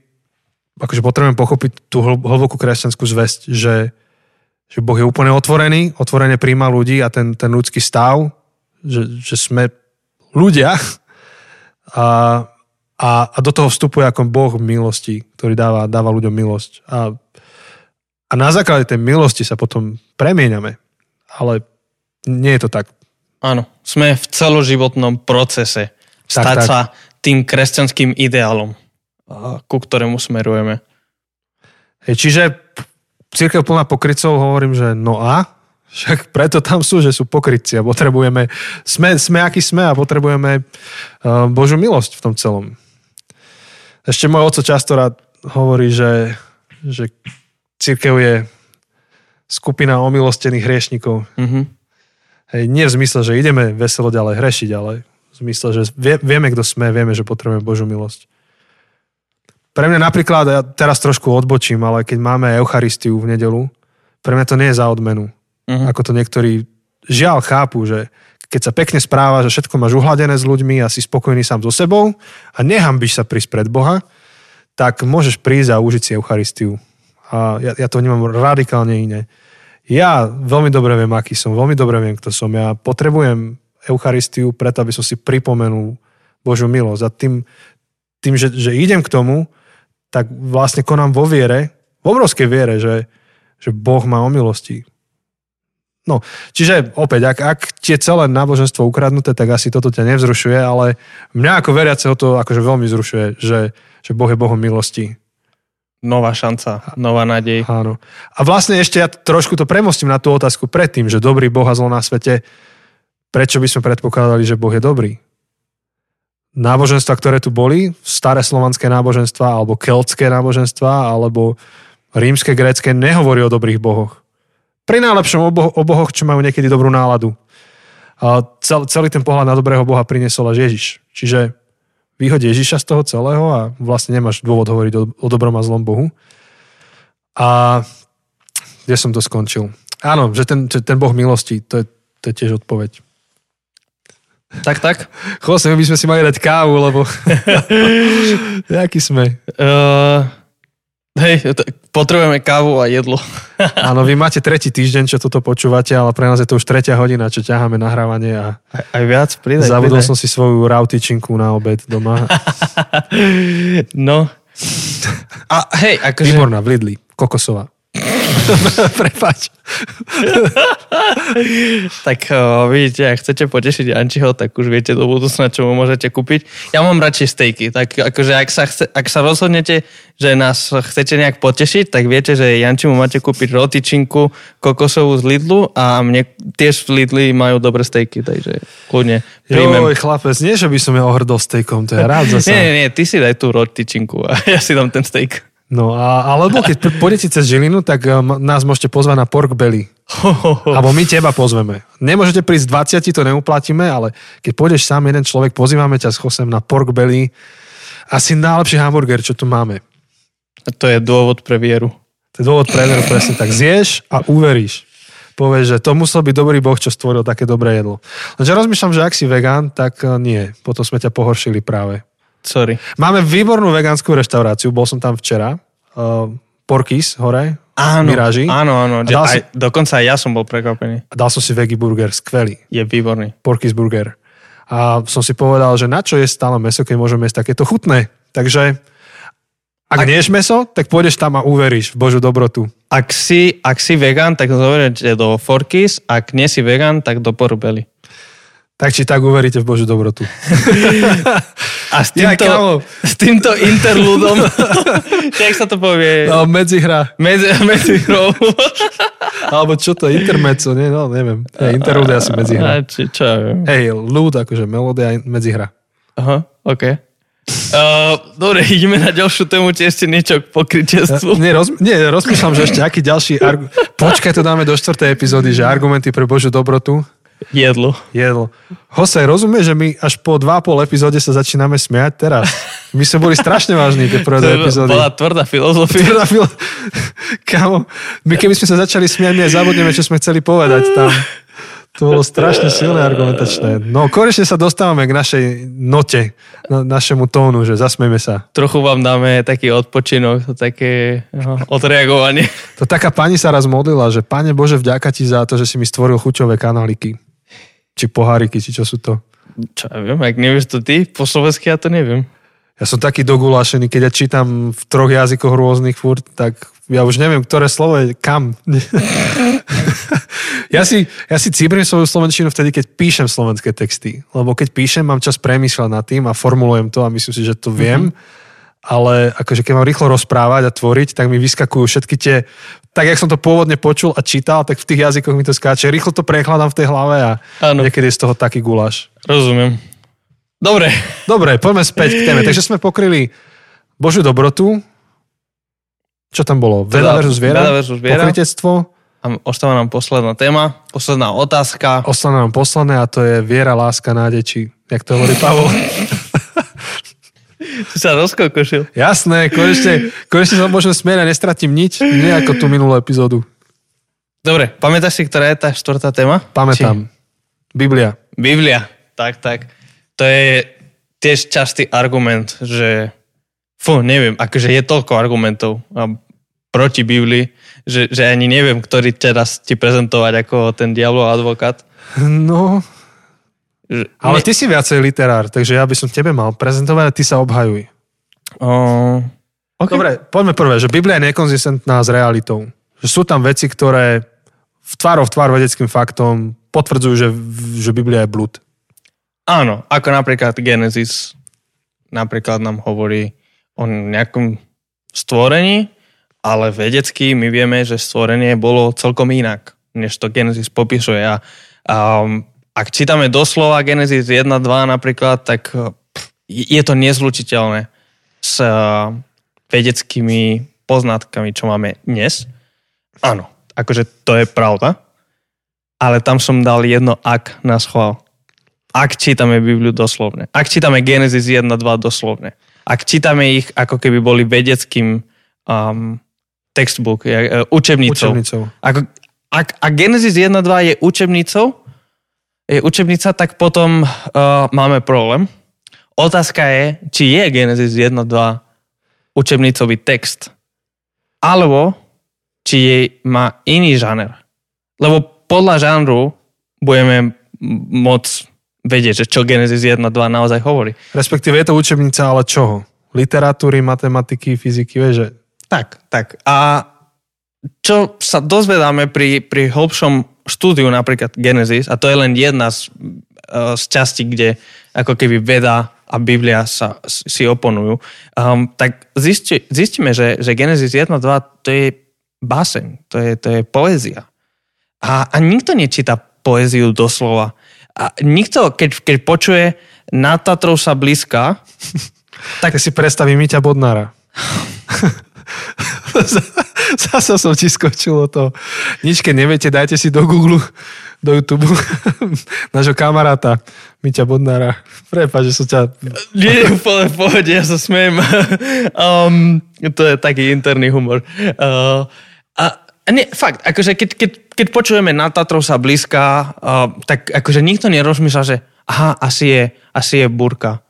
Speaker 2: akože potrebujeme pochopiť tú hlbokú kresťanskú zväzť, že, že Boh je úplne otvorený, otvorene príjma ľudí a ten, ten ľudský stav, že, že sme ľudia a, a, a do toho vstupuje ako Boh milosti, ktorý dáva, dáva ľuďom milosť. A a na základe tej milosti sa potom premieňame. Ale nie je to tak.
Speaker 1: Áno, sme v celoživotnom procese stať tak, tak. sa tým kresťanským ideálom, ku ktorému smerujeme.
Speaker 2: Čiže církev plná pokrycov, hovorím, že no a? Však preto tam sú, že sú pokrytci a potrebujeme, sme, sme aký sme a potrebujeme uh, Božú milosť v tom celom. Ešte môj oco často rád hovorí, že, že církev je skupina omilostených hriešnikov. Mm-hmm. Hej, nie v zmysle, že ideme veselo ďalej hrešiť, ale v zmysle, že vie, vieme, kto sme, vieme, že potrebujeme Božú milosť. Pre mňa napríklad, ja teraz trošku odbočím, ale keď máme Eucharistiu v nedelu, pre mňa to nie je za odmenu. Mm-hmm. Ako to niektorí žiaľ chápu, že keď sa pekne správa, že všetko máš uhladené s ľuďmi a si spokojný sám so sebou a nehambíš sa prísť pred Boha, tak môžeš prísť a užiť si Eucharistiu. A ja, ja to vnímam radikálne iné. Ja veľmi dobre viem, aký som, veľmi dobre viem, kto som. Ja potrebujem Eucharistiu preto, aby som si pripomenul Božiu milosť. A tým, tým že, že idem k tomu, tak vlastne konám vo viere, v obrovskej viere, že, že Boh má o milosti. No, čiže opäť, ak, ak tie celé náboženstvo ukradnuté, tak asi toto ťa nevzrušuje, ale mňa ako veriaceho to akože veľmi zrušuje, že, že Boh je Bohom milosti.
Speaker 1: Nová šanca, nová nádej.
Speaker 2: Áno. A vlastne ešte ja trošku to premostím na tú otázku predtým, že dobrý Boh a zlo na svete, prečo by sme predpokladali, že Boh je dobrý? Náboženstva, ktoré tu boli, staré slovanské náboženstva, alebo keltské náboženstva, alebo rímske, grécké, nehovorí o dobrých bohoch pri najlepšom o bohoch, čo majú niekedy dobrú náladu. A cel, celý ten pohľad na dobrého boha priniesol až Ježiš. Čiže vyhoď Ježiša z toho celého a vlastne nemáš dôvod hovoriť o, o dobrom a zlom bohu. A kde som to skončil? Áno, že ten, že ten boh milosti, to je, to je tiež odpoveď.
Speaker 1: Tak, tak.
Speaker 2: Chose, my sme si mali dať kávu, lebo... (laughs) (laughs) Jaký sme?
Speaker 1: Uh, Hej, potrebujeme kávu a jedlo. (laughs)
Speaker 2: Áno, vy máte tretí týždeň, čo toto počúvate, ale pre nás je to už tretia hodina, čo ťaháme nahrávanie a
Speaker 1: aj, aj viac, pridaj.
Speaker 2: Zabudol pridaj. som si svoju rautičinku na obed doma. (laughs)
Speaker 1: no. (laughs) A hej, akože...
Speaker 2: Výborná, v Lidli, kokosová. (laughs) Prepač. (laughs)
Speaker 1: tak uh, vidíte, ak chcete potešiť Jančiho, tak už viete do budúcna, čo mu môžete kúpiť. Ja mám radšej stejky, tak akože ak sa, chce, ak sa rozhodnete, že nás chcete nejak potešiť, tak viete, že Janči mu máte kúpiť rotičinku kokosovú z Lidlu a mne tiež v Lidli majú dobré stejky, takže kľudne príjmem.
Speaker 2: Joj, chlapec, nie, že by som ja ohrdol stejkom, to je rád zase. (laughs)
Speaker 1: nie, nie, ty si daj tú rotičinku a ja si dám ten steak.
Speaker 2: No a, alebo keď pôjdete cez Žilinu, tak um, nás môžete pozvať na pork belly. (laughs) Alebo my teba pozveme. Nemôžete prísť 20, to neuplatíme, ale keď pôjdeš sám jeden človek, pozývame ťa s Chosem na pork belly. Asi najlepší hamburger, čo tu máme.
Speaker 1: A to je dôvod pre vieru.
Speaker 2: To je dôvod pre vieru, presne tak. Zješ a uveríš. Povieš, že to musel byť dobrý boh, čo stvoril také dobré jedlo. Lenže rozmýšľam, že ak si vegán, tak uh, nie. Potom sme ťa pohoršili práve.
Speaker 1: Sorry.
Speaker 2: Máme výbornú vegánsku reštauráciu, bol som tam včera. Uh, Porkis hore,
Speaker 1: áno,
Speaker 2: Miraži.
Speaker 1: Áno, áno, dal aj, si, dokonca aj ja som bol prekvapený.
Speaker 2: Dal som si veggie burger, skvelý.
Speaker 1: Je výborný.
Speaker 2: Porkis burger. A som si povedal, že na čo je stále meso, keď môžeme jesť takéto chutné. Takže ak, ak ješ meso, tak pôjdeš tam a uveríš v Božu dobrotu.
Speaker 1: Ak si, ak si vegan, tak zoberiete do Forkis, ak nie si vegan, tak do Porbeli.
Speaker 2: Tak či tak uveríte v Božiu dobrotu.
Speaker 1: A s (laughs) týmto, ja, s týmto interludom, (laughs) jak sa to povie?
Speaker 2: No, medzihra.
Speaker 1: Medzi, (laughs) medzihrou.
Speaker 2: Alebo čo to je, intermeco, nie? No, neviem. Hey, interlud je asi medzihra.
Speaker 1: Či, čo ja viem.
Speaker 2: Hej, ľud, akože melódia, medzihra.
Speaker 1: Aha, OK. Uh, dobre, ideme na ďalšiu tému, či ešte niečo k pokrytectvu.
Speaker 2: Nie, roz, nie, rozmýšľam, že ešte aký ďalší... Argu... Počkaj, to dáme do štvrtej epizódy, že argumenty pre Božiu dobrotu.
Speaker 1: Jedlo.
Speaker 2: Jedlo. Hosej, rozumieš, že my až po 2,5 epizóde sa začíname smiať teraz? My sme boli strašne vážni tie prvé epizódy.
Speaker 1: bola tvrdá filozofia. Tvrdá filo... (laughs)
Speaker 2: Kamo, my keby sme sa začali smiať, my aj zabudneme, čo sme chceli povedať tam. To bolo strašne silné argumentačné. No, konečne sa dostávame k našej note, na, našemu tónu, že zasmejme sa.
Speaker 1: Trochu vám dáme taký odpočinok, také no, odreagovanie.
Speaker 2: To taká pani sa raz modlila, že Pane Bože, vďaka ti za to, že si mi stvoril chuťové kanáliky. Či poháriky, či čo sú to?
Speaker 1: Čo ja viem, ak nevieš to ty, po slovensky ja to neviem.
Speaker 2: Ja som taký dogulášený, keď ja čítam v troch jazykoch rôznych furt, tak ja už neviem, ktoré slovo je kam. (laughs) ja, si, ja si cíbrím svoju slovenčinu vtedy, keď píšem slovenské texty. Lebo keď píšem, mám čas premýšľať nad tým a formulujem to a myslím si, že to viem. Mm-hmm ale akože keď mám rýchlo rozprávať a tvoriť, tak mi vyskakujú všetky tie, tak jak som to pôvodne počul a čítal, tak v tých jazykoch mi to skáče. Rýchlo to prekladám v tej hlave a ano. niekedy je z toho taký guláš.
Speaker 1: Rozumiem. Dobre.
Speaker 2: Dobre, poďme späť k téme. Takže sme pokryli Božiu dobrotu. Čo tam bolo? Veda versus viera?
Speaker 1: Veda versus viera.
Speaker 2: Pokrytectvo.
Speaker 1: A ostáva nám posledná téma, posledná otázka.
Speaker 2: Ostáva nám posledné a to je viera, láska, nádej, či jak to hovorí Pavol.
Speaker 1: Si sa rozkokošil.
Speaker 2: Jasné, konečne, konečne sa môžem smieť a nestratím nič. Nie ako tú minulú epizódu.
Speaker 1: Dobre, pamätáš si, ktorá je tá štvrtá téma?
Speaker 2: Pamätám. Biblia.
Speaker 1: Biblia. Tak, tak. To je tiež častý argument, že fú, neviem, akože je toľko argumentov a proti Biblii, že, že ani neviem, ktorý teraz ti prezentovať ako ten diablov advokát.
Speaker 2: No, ale ty si viacej literár, takže ja by som tebe mal prezentovať a ty sa obhajuj.
Speaker 1: O, okay.
Speaker 2: Dobre, poďme prvé, že Biblia je nekonzistentná s realitou. Že sú tam veci, ktoré v tvárov v tvár vedeckým faktom potvrdzujú, že, že Biblia je blúd.
Speaker 1: Áno, ako napríklad Genesis napríklad nám hovorí o nejakom stvorení, ale vedecky my vieme, že stvorenie bolo celkom inak, než to Genesis popisuje. A, a ak čítame doslova Genesis 1, 2 napríklad, tak pff, je to nezlučiteľné s uh, vedeckými poznatkami, čo máme dnes. Áno, akože to je pravda, ale tam som dal jedno ak na schvál. Ak čítame Bibliu doslovne. Ak čítame Genesis 1, 2 doslovne. Ak čítame ich ako keby boli vedeckým um, textbook, uh, učebnicou.
Speaker 2: Učebnicou.
Speaker 1: Ako, ak, ak Genesis 1, 2 je učebnicou, je učebnica, tak potom uh, máme problém. Otázka je, či je Genesis 1, 2 učebnicový text. Alebo či jej má iný žáner. Lebo podľa žánru budeme môcť vedieť, že čo Genesis 1, 2 naozaj hovorí.
Speaker 2: Respektíve je to učebnica, ale čoho? Literatúry, matematiky, fyziky, vieš, že
Speaker 1: Tak, tak. A čo sa dozvedáme pri, pri hlbšom štúdiu napríklad Genesis, a to je len jedna z, eh, z častí, kde ako keby veda a Biblia sa si oponujú, um, tak zisti, zistíme, že, že Genesis 1, 2 to je báseň, to je, to je poézia. A, a nikto nečíta poéziu doslova. A nikto, keď, keď počuje nad Tatrou sa blízka, (laughs)
Speaker 2: tak si predstaví Miťa Bodnára. (laughs) (laughs) Zase som ti skočil o to. Nič, keď neviete, dajte si do Google, do YouTube (laughs) nášho kamaráta Miťa Bodnára. Prepač, že som ťa...
Speaker 1: Nie, pohode, v pohode, ja sa smejem. (laughs) um, to je taký interný humor. Uh, a nie, fakt, akože keď, keď, keď počujeme na Tatrov sa blízka, uh, tak akože nikto nerozmýšľa, že aha, asi je, asi je burka.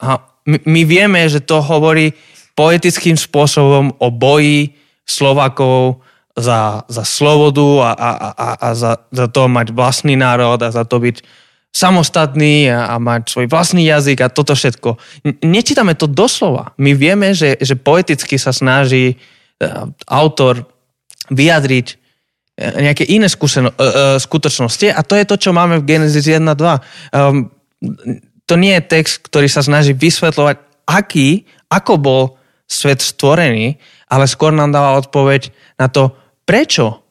Speaker 1: Aha, my, my vieme, že to hovorí poetickým spôsobom o boji Slovakov za, za slobodu a, a, a, a za, za to mať vlastný národ a za to byť samostatný a, a mať svoj vlastný jazyk a toto všetko. Nečítame to doslova. My vieme, že, že poeticky sa snaží uh, autor vyjadriť e, nejaké iné skúseno, uh, skutočnosti a to je to, čo máme v Genesis 1 2. Um, to nie je text, ktorý sa snaží vysvetľovať, aký, ako bol svet stvorený, ale skôr nám dáva odpoveď na to, prečo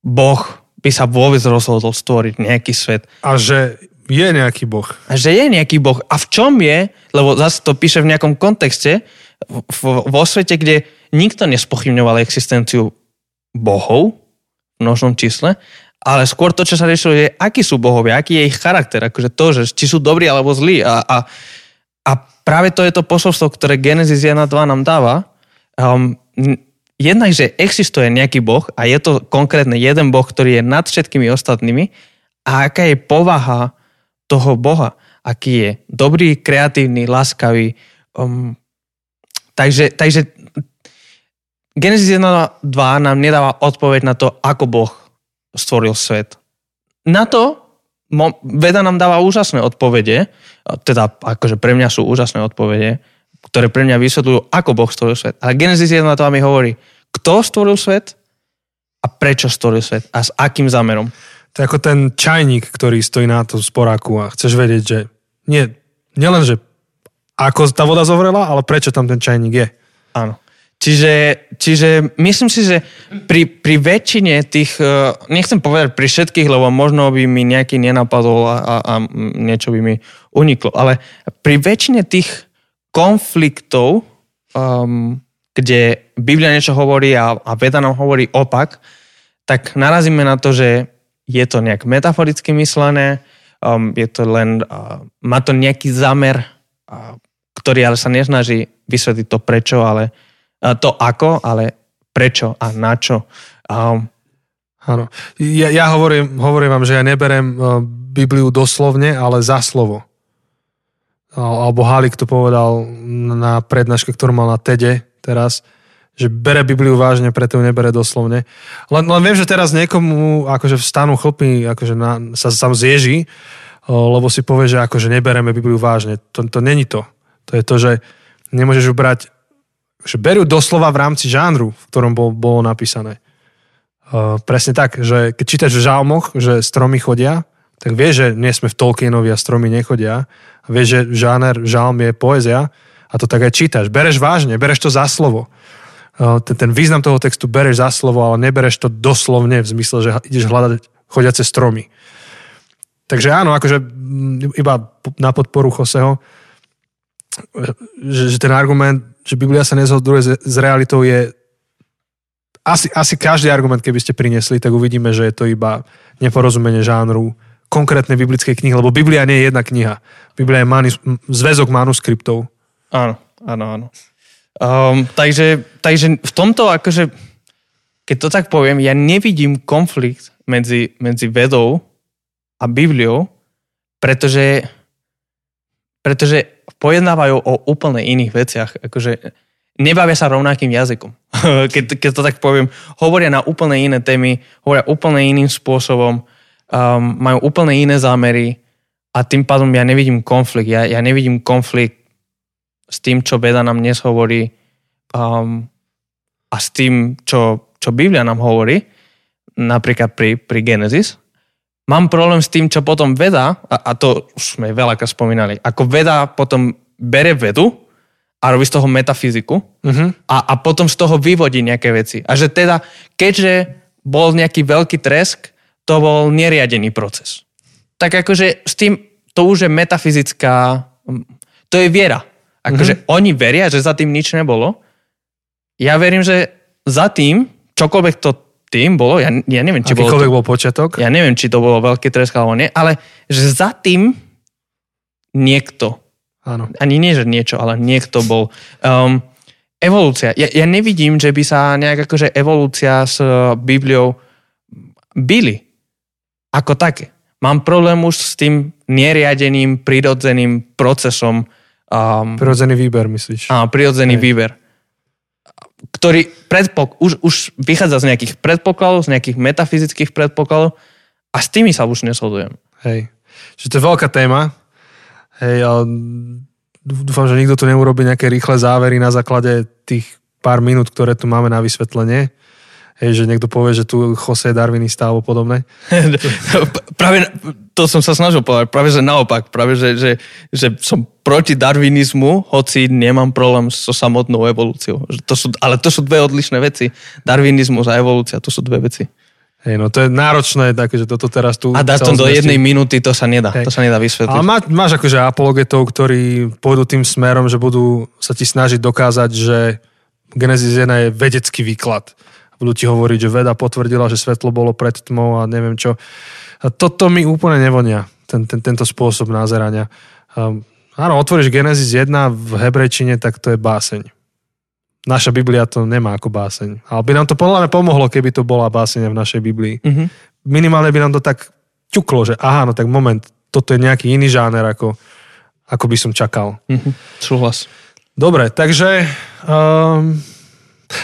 Speaker 1: Boh by sa vôbec rozhodol stvoriť nejaký svet.
Speaker 2: A že je nejaký boh.
Speaker 1: A že je nejaký Boh. A v čom je, lebo zase to píše v nejakom kontexte, vo svete, kde nikto nespochybňoval existenciu bohov v množnom čísle, ale skôr to, čo sa riešilo, je, akí sú bohovia, aký je ich charakter, akože to, že či sú dobrí alebo zlí. A, a práve to je to posolstvo, ktoré Genesis 1 2 nám dáva. Um, jednak, že existuje nejaký boh a je to konkrétne jeden boh, ktorý je nad všetkými ostatnými a aká je povaha toho boha. Aký je dobrý, kreatívny, láskavý. Um, takže, takže Genesis 1 2 nám nedáva odpoveď na to, ako Boh stvoril svet. Na to veda nám dáva úžasné odpovede, teda akože pre mňa sú úžasné odpovede, ktoré pre mňa vysvetľujú, ako Boh stvoril svet. Ale Genesis 1 to mi hovorí, kto stvoril svet a prečo stvoril svet a s akým zámerom.
Speaker 2: To je ako ten čajník, ktorý stojí na tom sporáku a chceš vedieť, že nie, nielen, že ako tá voda zovrela, ale prečo tam ten čajník je.
Speaker 1: Áno. Čiže, čiže myslím si, že pri, pri väčšine tých, eh, nechcem povedať pri všetkých, lebo možno by mi nejaký nenapadol a, a, a niečo by mi uniklo, ale pri väčšine tých konfliktov, um, kde Biblia niečo hovorí a, a veda nám hovorí opak, tak narazíme na to, že je to nejak metaforicky myslené, um, je to len, uh, má to nejaký zámer, uh, ktorý ale sa nesnaží vysvetliť to prečo, ale to ako, ale prečo a na čo. Um,
Speaker 2: Áno. Ja, ja hovorím, hovorím vám, že ja neberem uh, Bibliu doslovne, ale za slovo. Alebo Halik to povedal na prednáške, ktorú mal na TEDe teraz, že bere Bibliu vážne, preto ju nebere doslovne. Len, len viem, že teraz niekomu akože vstanú chlpy, akože na, sa sam zježí, lebo si povie, že akože nebereme Bibliu vážne. To, to není to. To je to, že nemôžeš ju brať, že berú doslova v rámci žánru, v ktorom bol, bolo napísané. Uh, presne tak, že keď čítaš v žalmoch, že stromy chodia, tak vieš, že nie sme v Tolkienovi a stromy nechodia. Vieš, že žáner, žalm je poézia a to tak aj čítaš. Bereš vážne, bereš to za slovo. Uh, ten, ten význam toho textu bereš za slovo, ale nebereš to doslovne v zmysle, že ideš hľadať chodiace stromy. Takže áno, akože iba na podporu Choseho, že, že ten argument, že Biblia sa nezhoduje s, realitou je asi, asi každý argument, keby ste priniesli, tak uvidíme, že je to iba neporozumenie žánru konkrétnej biblickej knihy, lebo Biblia nie je jedna kniha. Biblia je manus, zväzok manuskriptov.
Speaker 1: Áno, áno, áno. Um, takže, takže v tomto, akože, keď to tak poviem, ja nevidím konflikt medzi, medzi vedou a Bibliou, pretože, pretože pojednávajú o úplne iných veciach. Akože nebavia sa rovnakým jazykom. (laughs) keď, keď to tak poviem, hovoria na úplne iné témy, hovoria úplne iným spôsobom, um, majú úplne iné zámery a tým pádom ja nevidím konflikt. Ja, ja nevidím konflikt s tým, čo veda nám dnes hovorí um, a s tým, čo, čo Biblia nám hovorí, napríklad pri, pri Genesis. Mám problém s tým, čo potom veda, a, a to už sme veľakrát spomínali, ako veda potom bere vedu a robí z toho metafyziku uh-huh. a, a potom z toho vyvodí nejaké veci. A že teda, keďže bol nejaký veľký tresk, to bol neriadený proces. Tak akože s tým, to už je metafyzická, to je viera. Akože uh-huh. oni veria, že za tým nič nebolo. Ja verím, že za tým, čokoľvek to tým bolo, ja, ja neviem, či bolo
Speaker 2: to, bol počiatok?
Speaker 1: Ja neviem, či to bolo veľký tresk alebo nie, ale že za tým niekto
Speaker 2: Áno.
Speaker 1: Ani nie, že niečo, ale niekto bol. Um, evolúcia. Ja, ja nevidím, že by sa nejak akože evolúcia s uh, Bibliou byli. Ako také. Mám problém už s tým neriadeným, prirodzeným procesom.
Speaker 2: Um, prirodzený výber, myslíš?
Speaker 1: Áno, prirodzený Hej. výber. Ktorý predpok- už, už vychádza z nejakých predpokladov, z nejakých metafyzických predpokladov a s tými sa už neshodujem.
Speaker 2: Hej. Že to je veľká téma, Hej, a dúfam, že nikto tu neurobi nejaké rýchle závery na základe tých pár minút, ktoré tu máme na vysvetlenie. Hej, že niekto povie, že tu Jose je darwinista alebo podobné. (laughs)
Speaker 1: práve to som sa snažil povedať, práve že naopak, práve že, že, že som proti darwinizmu, hoci nemám problém so samotnou evolúciou. To sú, ale to sú dve odlišné veci. Darwinizmus a evolúcia, to sú dve veci.
Speaker 2: Hej, no to je náročné, také, že toto teraz tu...
Speaker 1: A dať to do jednej minúty, to sa nedá, Hej. to sa nedá vysvetliť.
Speaker 2: Ale má, máš akože apologetov, ktorí pôjdu tým smerom, že budú sa ti snažiť dokázať, že Genesis 1 je vedecký výklad. Budú ti hovoriť, že veda potvrdila, že svetlo bolo pred tmou a neviem čo. A toto mi úplne nevonia, ten, ten, tento spôsob názerania. Um, áno, otvoríš Genesis 1 v hebrejčine, tak to je báseň naša Biblia to nemá ako báseň. Ale by nám to podľa mňa pomohlo, keby to bola báseň v našej Biblii. Mm-hmm. Minimálne by nám to tak ťuklo, že aha, no tak moment, toto je nejaký iný žáner, ako, ako by som čakal.
Speaker 1: Mm-hmm. Súhlas.
Speaker 2: Dobre, takže um,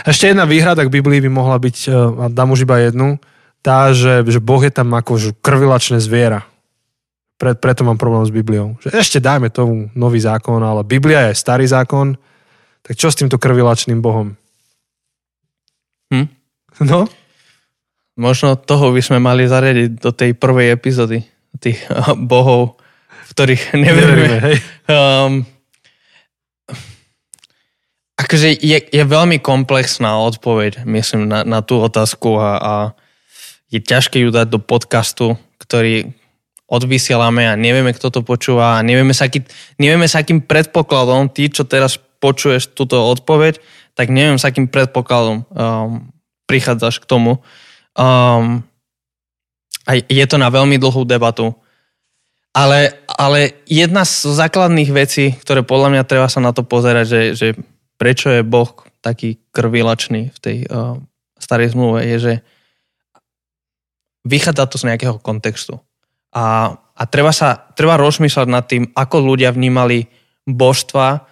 Speaker 2: ešte jedna výhrada k Biblii by mohla byť, uh, a dám už iba jednu, tá, že, že Boh je tam ako krvilačné zviera. Pre, preto mám problém s Bibliou. Že ešte dajme tomu nový zákon, ale Biblia je starý zákon, tak čo s týmto krvilačným bohom?
Speaker 1: Hm?
Speaker 2: No?
Speaker 1: Možno toho by sme mali zariadiť do tej prvej epizódy. Tých bohov, v ktorých (laughs) neveríme. hej. Um, akože je, je veľmi komplexná odpoveď, myslím, na, na tú otázku a, a je ťažké ju dať do podcastu, ktorý odvysielame a nevieme, kto to počúva a nevieme sa, aký, nevieme sa akým predpokladom tí, čo teraz počuješ túto odpoveď, tak neviem, s akým predpokladom um, prichádzaš k tomu. Um, a je to na veľmi dlhú debatu. Ale, ale jedna z základných vecí, ktoré podľa mňa treba sa na to pozerať, že, že prečo je Boh taký krvilačný v tej uh, starej zmluve, je, že vychádza to z nejakého kontextu. A, a treba sa, treba rozmýšľať nad tým, ako ľudia vnímali božstva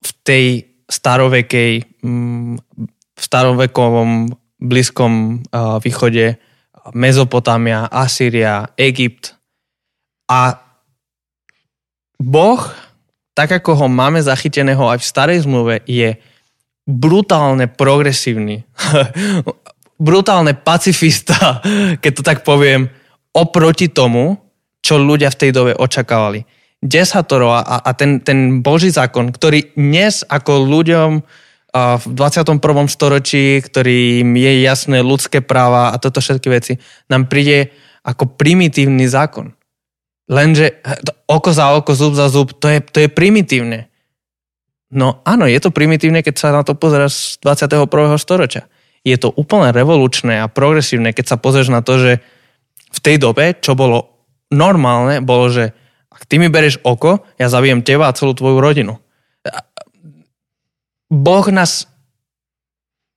Speaker 1: v tej starovekej, mm, v starovekovom blízkom východe, Mezopotámia, Asýria, Egypt. A Boh, tak ako ho máme zachyteného aj v starej zmluve, je brutálne progresívny, (laughs) brutálne pacifista, (laughs) keď to tak poviem, oproti tomu, čo ľudia v tej dobe očakávali. Desatoro a, a ten, ten Boží zákon, ktorý dnes ako ľuďom v 21. storočí, ktorým je jasné ľudské práva a toto všetky veci, nám príde ako primitívny zákon. Lenže oko za oko, zub za zub, to je, to je primitívne. No áno, je to primitívne, keď sa na to pozeráš z 21. storočia. Je to úplne revolučné a progresívne, keď sa pozrieš na to, že v tej dobe, čo bolo normálne, bolo, že ak ty mi bereš oko, ja zabijem teba a celú tvoju rodinu. Boh nás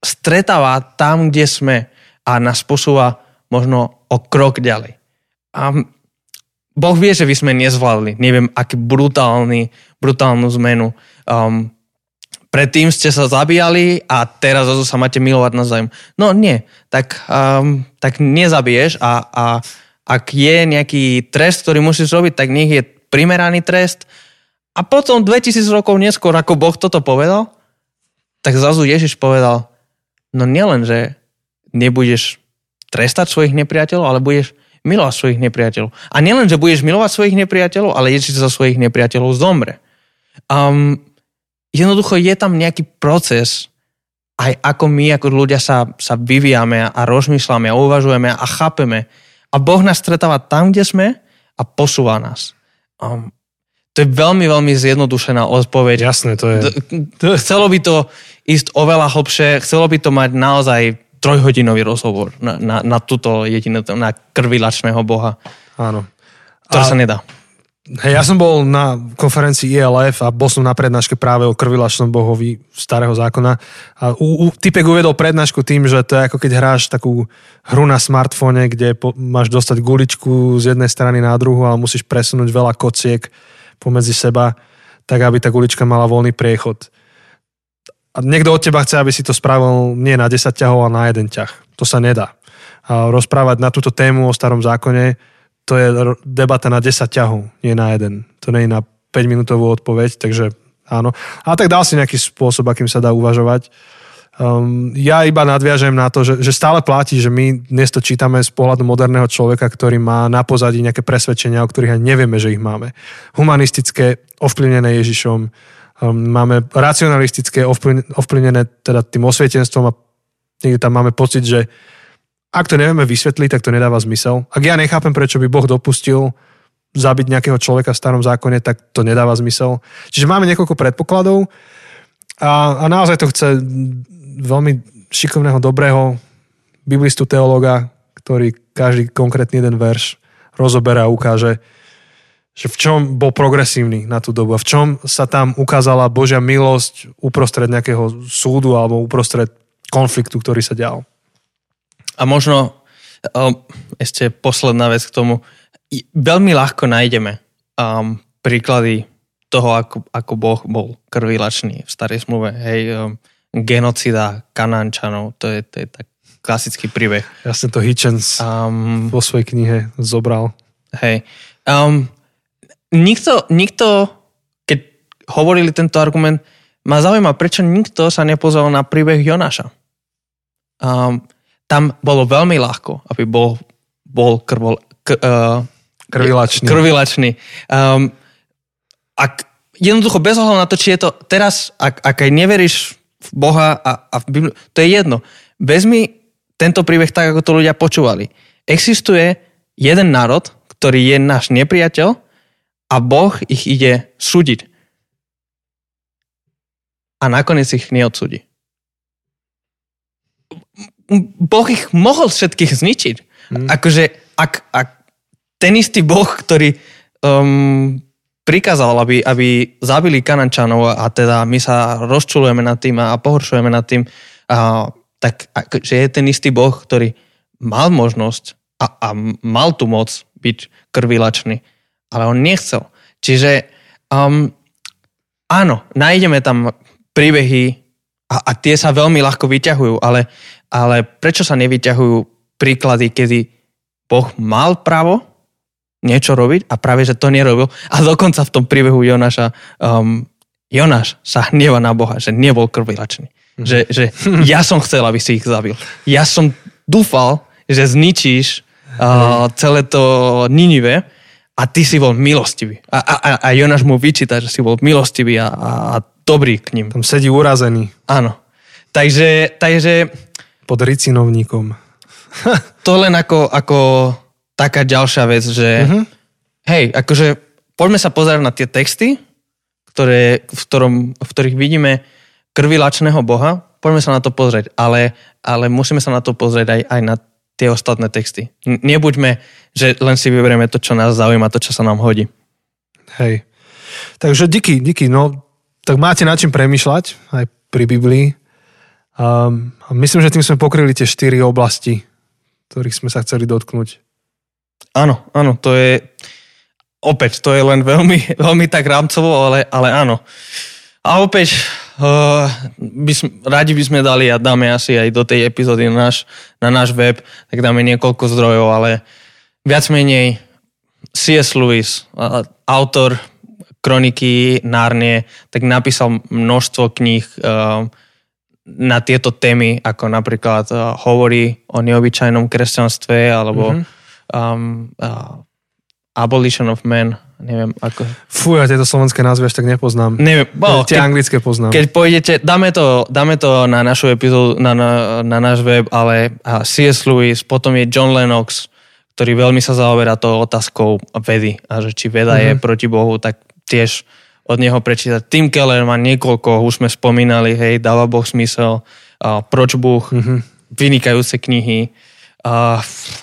Speaker 1: stretáva tam, kde sme a nás posúva možno o krok ďalej. A Boh vie, že by sme nezvládli, neviem, aký brutálny, brutálnu zmenu. Um, predtým ste sa zabíjali a teraz zase sa máte milovať navzájom. No nie, tak, um, tak nezabiješ a, a ak je nejaký trest, ktorý musíš robiť, tak nech je primeraný trest. A potom 2000 rokov neskôr, ako Boh toto povedal, tak zrazu Ježiš povedal, no nielen, že nebudeš trestať svojich nepriateľov, ale budeš milovať svojich nepriateľov. A nielen, že budeš milovať svojich nepriateľov, ale Ježiš za svojich nepriateľov zomre. Um, jednoducho je tam nejaký proces, aj ako my, ako ľudia sa, sa vyvíjame a rozmýšľame a uvažujeme a chápeme. A Boh nás stretáva tam, kde sme a posúva nás. Um, to je veľmi, veľmi zjednodušená odpoveď.
Speaker 2: Jasné, to je.
Speaker 1: Chcelo by to ísť oveľa hlbšie, chcelo by to mať naozaj trojhodinový rozhovor na, na, na túto jedinu, na krvilačného boha.
Speaker 2: Áno.
Speaker 1: To sa nedá.
Speaker 2: Hej, ja som bol na konferencii ILF a bol som na prednáške práve o krvilačnom bohovi starého zákona. A u, u, typek uvedol prednášku tým, že to je ako keď hráš takú hru na smartfóne, kde po, máš dostať guličku z jednej strany na druhú, ale musíš presunúť veľa kociek pomedzi seba, tak aby tá gulička mala voľný priechod. A niekto od teba chce, aby si to spravil nie na 10 ťahov, ale na jeden ťah. To sa nedá. A rozprávať na túto tému o starom zákone, to je debata na 10 ťahov, nie na jeden. To nie je na 5 minútovú odpoveď, takže áno. A tak dal si nejaký spôsob, akým sa dá uvažovať. Um, ja iba nadviažem na to, že, že stále platí, že my dnes to čítame z pohľadu moderného človeka, ktorý má na pozadí nejaké presvedčenia, o ktorých ani nevieme, že ich máme. Humanistické, ovplyvnené Ježišom, máme racionalistické, ovplyvnené teda tým osvietenstvom a niekde tam máme pocit, že ak to nevieme vysvetliť, tak to nedáva zmysel. Ak ja nechápem, prečo by Boh dopustil zabiť nejakého človeka v starom zákone, tak to nedáva zmysel. Čiže máme niekoľko predpokladov a, a naozaj to chce veľmi šikovného, dobrého biblistu teológa, ktorý každý konkrétny jeden verš rozoberá a ukáže, že v čom bol progresívny na tú dobu a v čom sa tam ukázala Božia milosť uprostred nejakého súdu alebo uprostred konfliktu, ktorý sa dial.
Speaker 1: A možno ešte posledná vec k tomu. Veľmi ľahko nájdeme um, príklady toho, ako, ako Boh bol krvilačný v starej smluve. Hej, um, genocida Kanánčanov, to je, to je tak klasický príbeh.
Speaker 2: Ja som to Hitchens um, vo svojej knihe zobral.
Speaker 1: Hej. Um, nikto, nikto, keď hovorili tento argument, ma zaujíma, prečo nikto sa nepozval na príbeh Jonáša. Um, tam bolo veľmi ľahko, aby bol, bol krvol, k, uh,
Speaker 2: krvilačný.
Speaker 1: krvilačný. Um, ak jednoducho bez ohľadu na to, či je to teraz, ak, ak aj neveríš v Boha a, a v Bibliu. To je jedno. Vezmi tento príbeh tak, ako to ľudia počúvali. Existuje jeden národ, ktorý je náš nepriateľ a Boh ich ide súdiť. A nakoniec ich neodsúdi. Boh ich mohol všetkých zničiť. Hmm. Akože, ak, ak ten istý Boh, ktorý um, prikázal, aby, aby zabili Kanančanov a teda my sa rozčulujeme nad tým a pohoršujeme nad tým, a, tak že je ten istý Boh, ktorý mal možnosť a, a mal tu moc byť krvilačný, ale on nechcel. Čiže um, áno, nájdeme tam príbehy a, a tie sa veľmi ľahko vyťahujú, ale, ale prečo sa nevyťahujú príklady, kedy Boh mal právo niečo robiť a práve, že to nerobil. A dokonca v tom príbehu Jonáša um, Jonáš sa hnieva na Boha, že nebol krvilačný. Mm. Že, že ja som chcel, aby si ich zabil. Ja som dúfal, že zničíš uh, celé to Ninive a ty si bol milostivý. A, a, a Jonáš mu vyčíta, že si bol milostivý a, a, a dobrý k ním.
Speaker 2: Tam sedí urazený.
Speaker 1: Áno. Takže, takže...
Speaker 2: Pod ricinovníkom. (laughs)
Speaker 1: to len ako, ako taká ďalšia vec, že uh-huh. hej, akože poďme sa pozerať na tie texty, ktoré, v, ktorom, v ktorých vidíme krvilačného Boha, poďme sa na to pozrieť, ale, ale musíme sa na to pozrieť aj, aj na tie ostatné texty. Nebuďme, že len si vyberieme to, čo nás zaujíma, to, čo sa nám hodí.
Speaker 2: Hej. Takže díky, díky. No, tak máte na čím premyšľať aj pri Biblii. Um, a myslím, že tým sme pokryli tie štyri oblasti, ktorých sme sa chceli dotknúť.
Speaker 1: Áno, áno, to je opäť, to je len veľmi, (laughs) veľmi tak rámcovo, ale, ale áno. A opäť, uh, by sme, radi by sme dali a dáme asi aj do tej epizódy na náš, na náš web, tak dáme niekoľko zdrojov, ale viac menej C.S. Lewis, autor kroniky Nárnie, tak napísal množstvo kníh uh, na tieto témy, ako napríklad uh, hovorí o neobyčajnom kresťanstve, alebo mm-hmm. um, uh, Abolition of Man, neviem ako...
Speaker 2: Fú, ja tieto slovenské názvy až tak nepoznám.
Speaker 1: Neviem,
Speaker 2: bo, tie keď, anglické poznám.
Speaker 1: Keď pôjdete, dáme to, dáme to na našu epizódu, na, na, na náš web, ale C.S. Lewis, potom je John Lennox, ktorý veľmi sa zaoberá to otázkou vedy a že či veda mm-hmm. je mhm. proti Bohu, tak tiež od neho prečítať. Tim Keller má niekoľko, už sme spomínali, hej, dáva Boh smysel, uh, proč Boh, mm-hmm. vynikajúce knihy. Uh,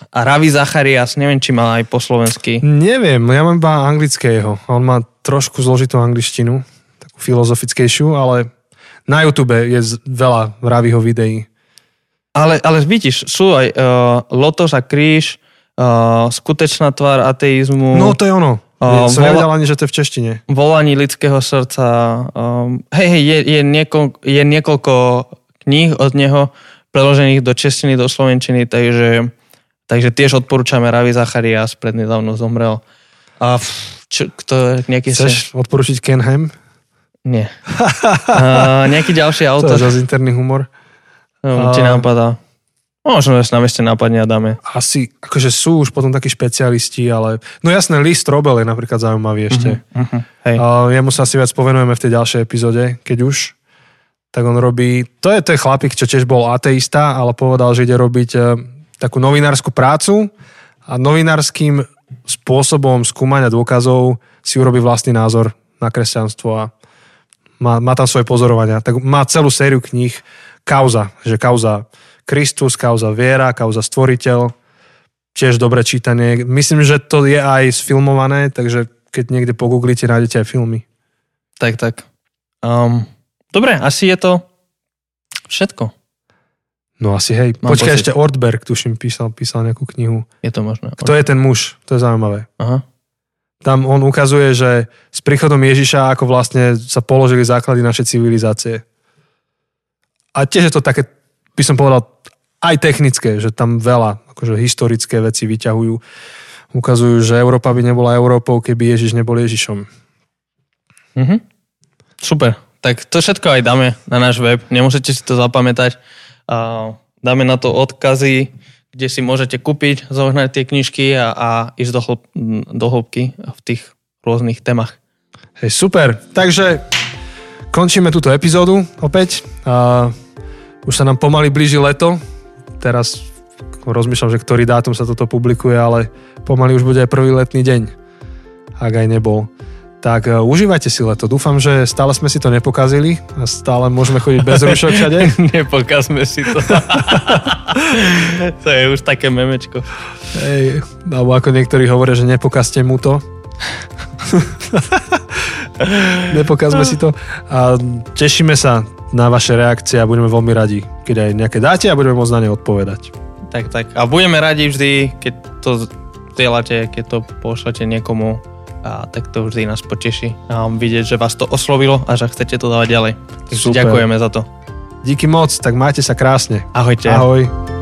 Speaker 1: a Ravi Zacharias, neviem, či má aj po slovensky.
Speaker 2: Neviem, ja mám iba anglického. On má trošku zložitú angličtinu, takú filozofickejšiu, ale na YouTube je veľa Raviho videí.
Speaker 1: Ale, ale vidíš, sú aj uh, Lotos a kríž, uh, skutečná tvár ateizmu.
Speaker 2: No to je ono. Uh, som vola, nevedel ani, že to je v češtine.
Speaker 1: Volaní lidského srdca. Um, hej, hej, je, je, niekoľko, je niekoľko kníh od neho, preložených do češtiny, do slovenčiny, takže, takže tiež odporúčame Ravi Zacharias, prednedávno zomrel. A čo, kto, nejaký
Speaker 2: Chceš se... odporučiť Kenheim?
Speaker 1: Nie. (laughs) A, nejaký ďalší autor.
Speaker 2: To je zase interný humor.
Speaker 1: No, ti napadá. Možno, že nám ešte nápadne a dáme.
Speaker 2: Asi, akože sú už potom takí špecialisti, ale... No jasné, Lee Strobel je napríklad zaujímavý ešte. Uh-huh, uh-huh, hej. Uh, jemu sa asi viac povenujeme v tej ďalšej epizóde, keď už tak on robí, to je ten chlapík, čo tiež bol ateista, ale povedal, že ide robiť e, takú novinárskú prácu a novinárským spôsobom skúmania dôkazov si urobí vlastný názor na kresťanstvo a má, má tam svoje pozorovania. Tak má celú sériu kníh kauza, že kauza Kristus, kauza viera, kauza stvoriteľ, tiež dobre čítanie. Myslím, že to je aj sfilmované, takže keď niekde pogooglite, nájdete aj filmy.
Speaker 1: Tak, tak. Um, Dobre, asi je to všetko.
Speaker 2: No asi hej. Mám Počkaj, pocit. ešte Ortberg, tuším, písal, písal nejakú knihu.
Speaker 1: Je to možné.
Speaker 2: Kto je ten muž? To je zaujímavé. Aha. Tam on ukazuje, že s príchodom Ježiša, ako vlastne sa položili základy našej civilizácie. A tiež je to také, by som povedal, aj technické, že tam veľa akože historické veci vyťahujú. Ukazujú, že Európa by nebola Európou, keby Ježiš nebol Ježišom.
Speaker 1: Mhm. Super. Tak to všetko aj dáme na náš web, nemusíte si to zapamätať. Dáme na to odkazy, kde si môžete kúpiť, zohnať tie knižky a, a ísť do, hlb, do hĺbky v tých rôznych témach.
Speaker 2: Hej, super. Takže končíme túto epizódu opäť. Už sa nám pomaly blíži leto. Teraz rozmýšľam, že ktorý dátum sa toto publikuje, ale pomaly už bude aj prvý letný deň. Ak aj nebol. Tak uh, užívajte si leto. Dúfam, že stále sme si to nepokazili a stále môžeme chodiť bez rušok všade. (laughs)
Speaker 1: Nepokazme si to. (laughs) to je už také memečko.
Speaker 2: Hej, alebo ako niektorí hovoria, že nepokazte mu to. (laughs) Nepokazme si to. A tešíme sa na vaše reakcie a budeme veľmi radi, keď aj nejaké dáte a budeme môcť na ne odpovedať.
Speaker 1: Tak, tak. A budeme radi vždy, keď to zdieľate, keď to pošlete niekomu, a tak to vždy nás poteší. A vidieť, že vás to oslovilo a že chcete to dávať ďalej. Takže
Speaker 2: Super.
Speaker 1: ďakujeme za to.
Speaker 2: Díky moc, tak majte sa krásne.
Speaker 1: Ahojte.
Speaker 2: Ahoj.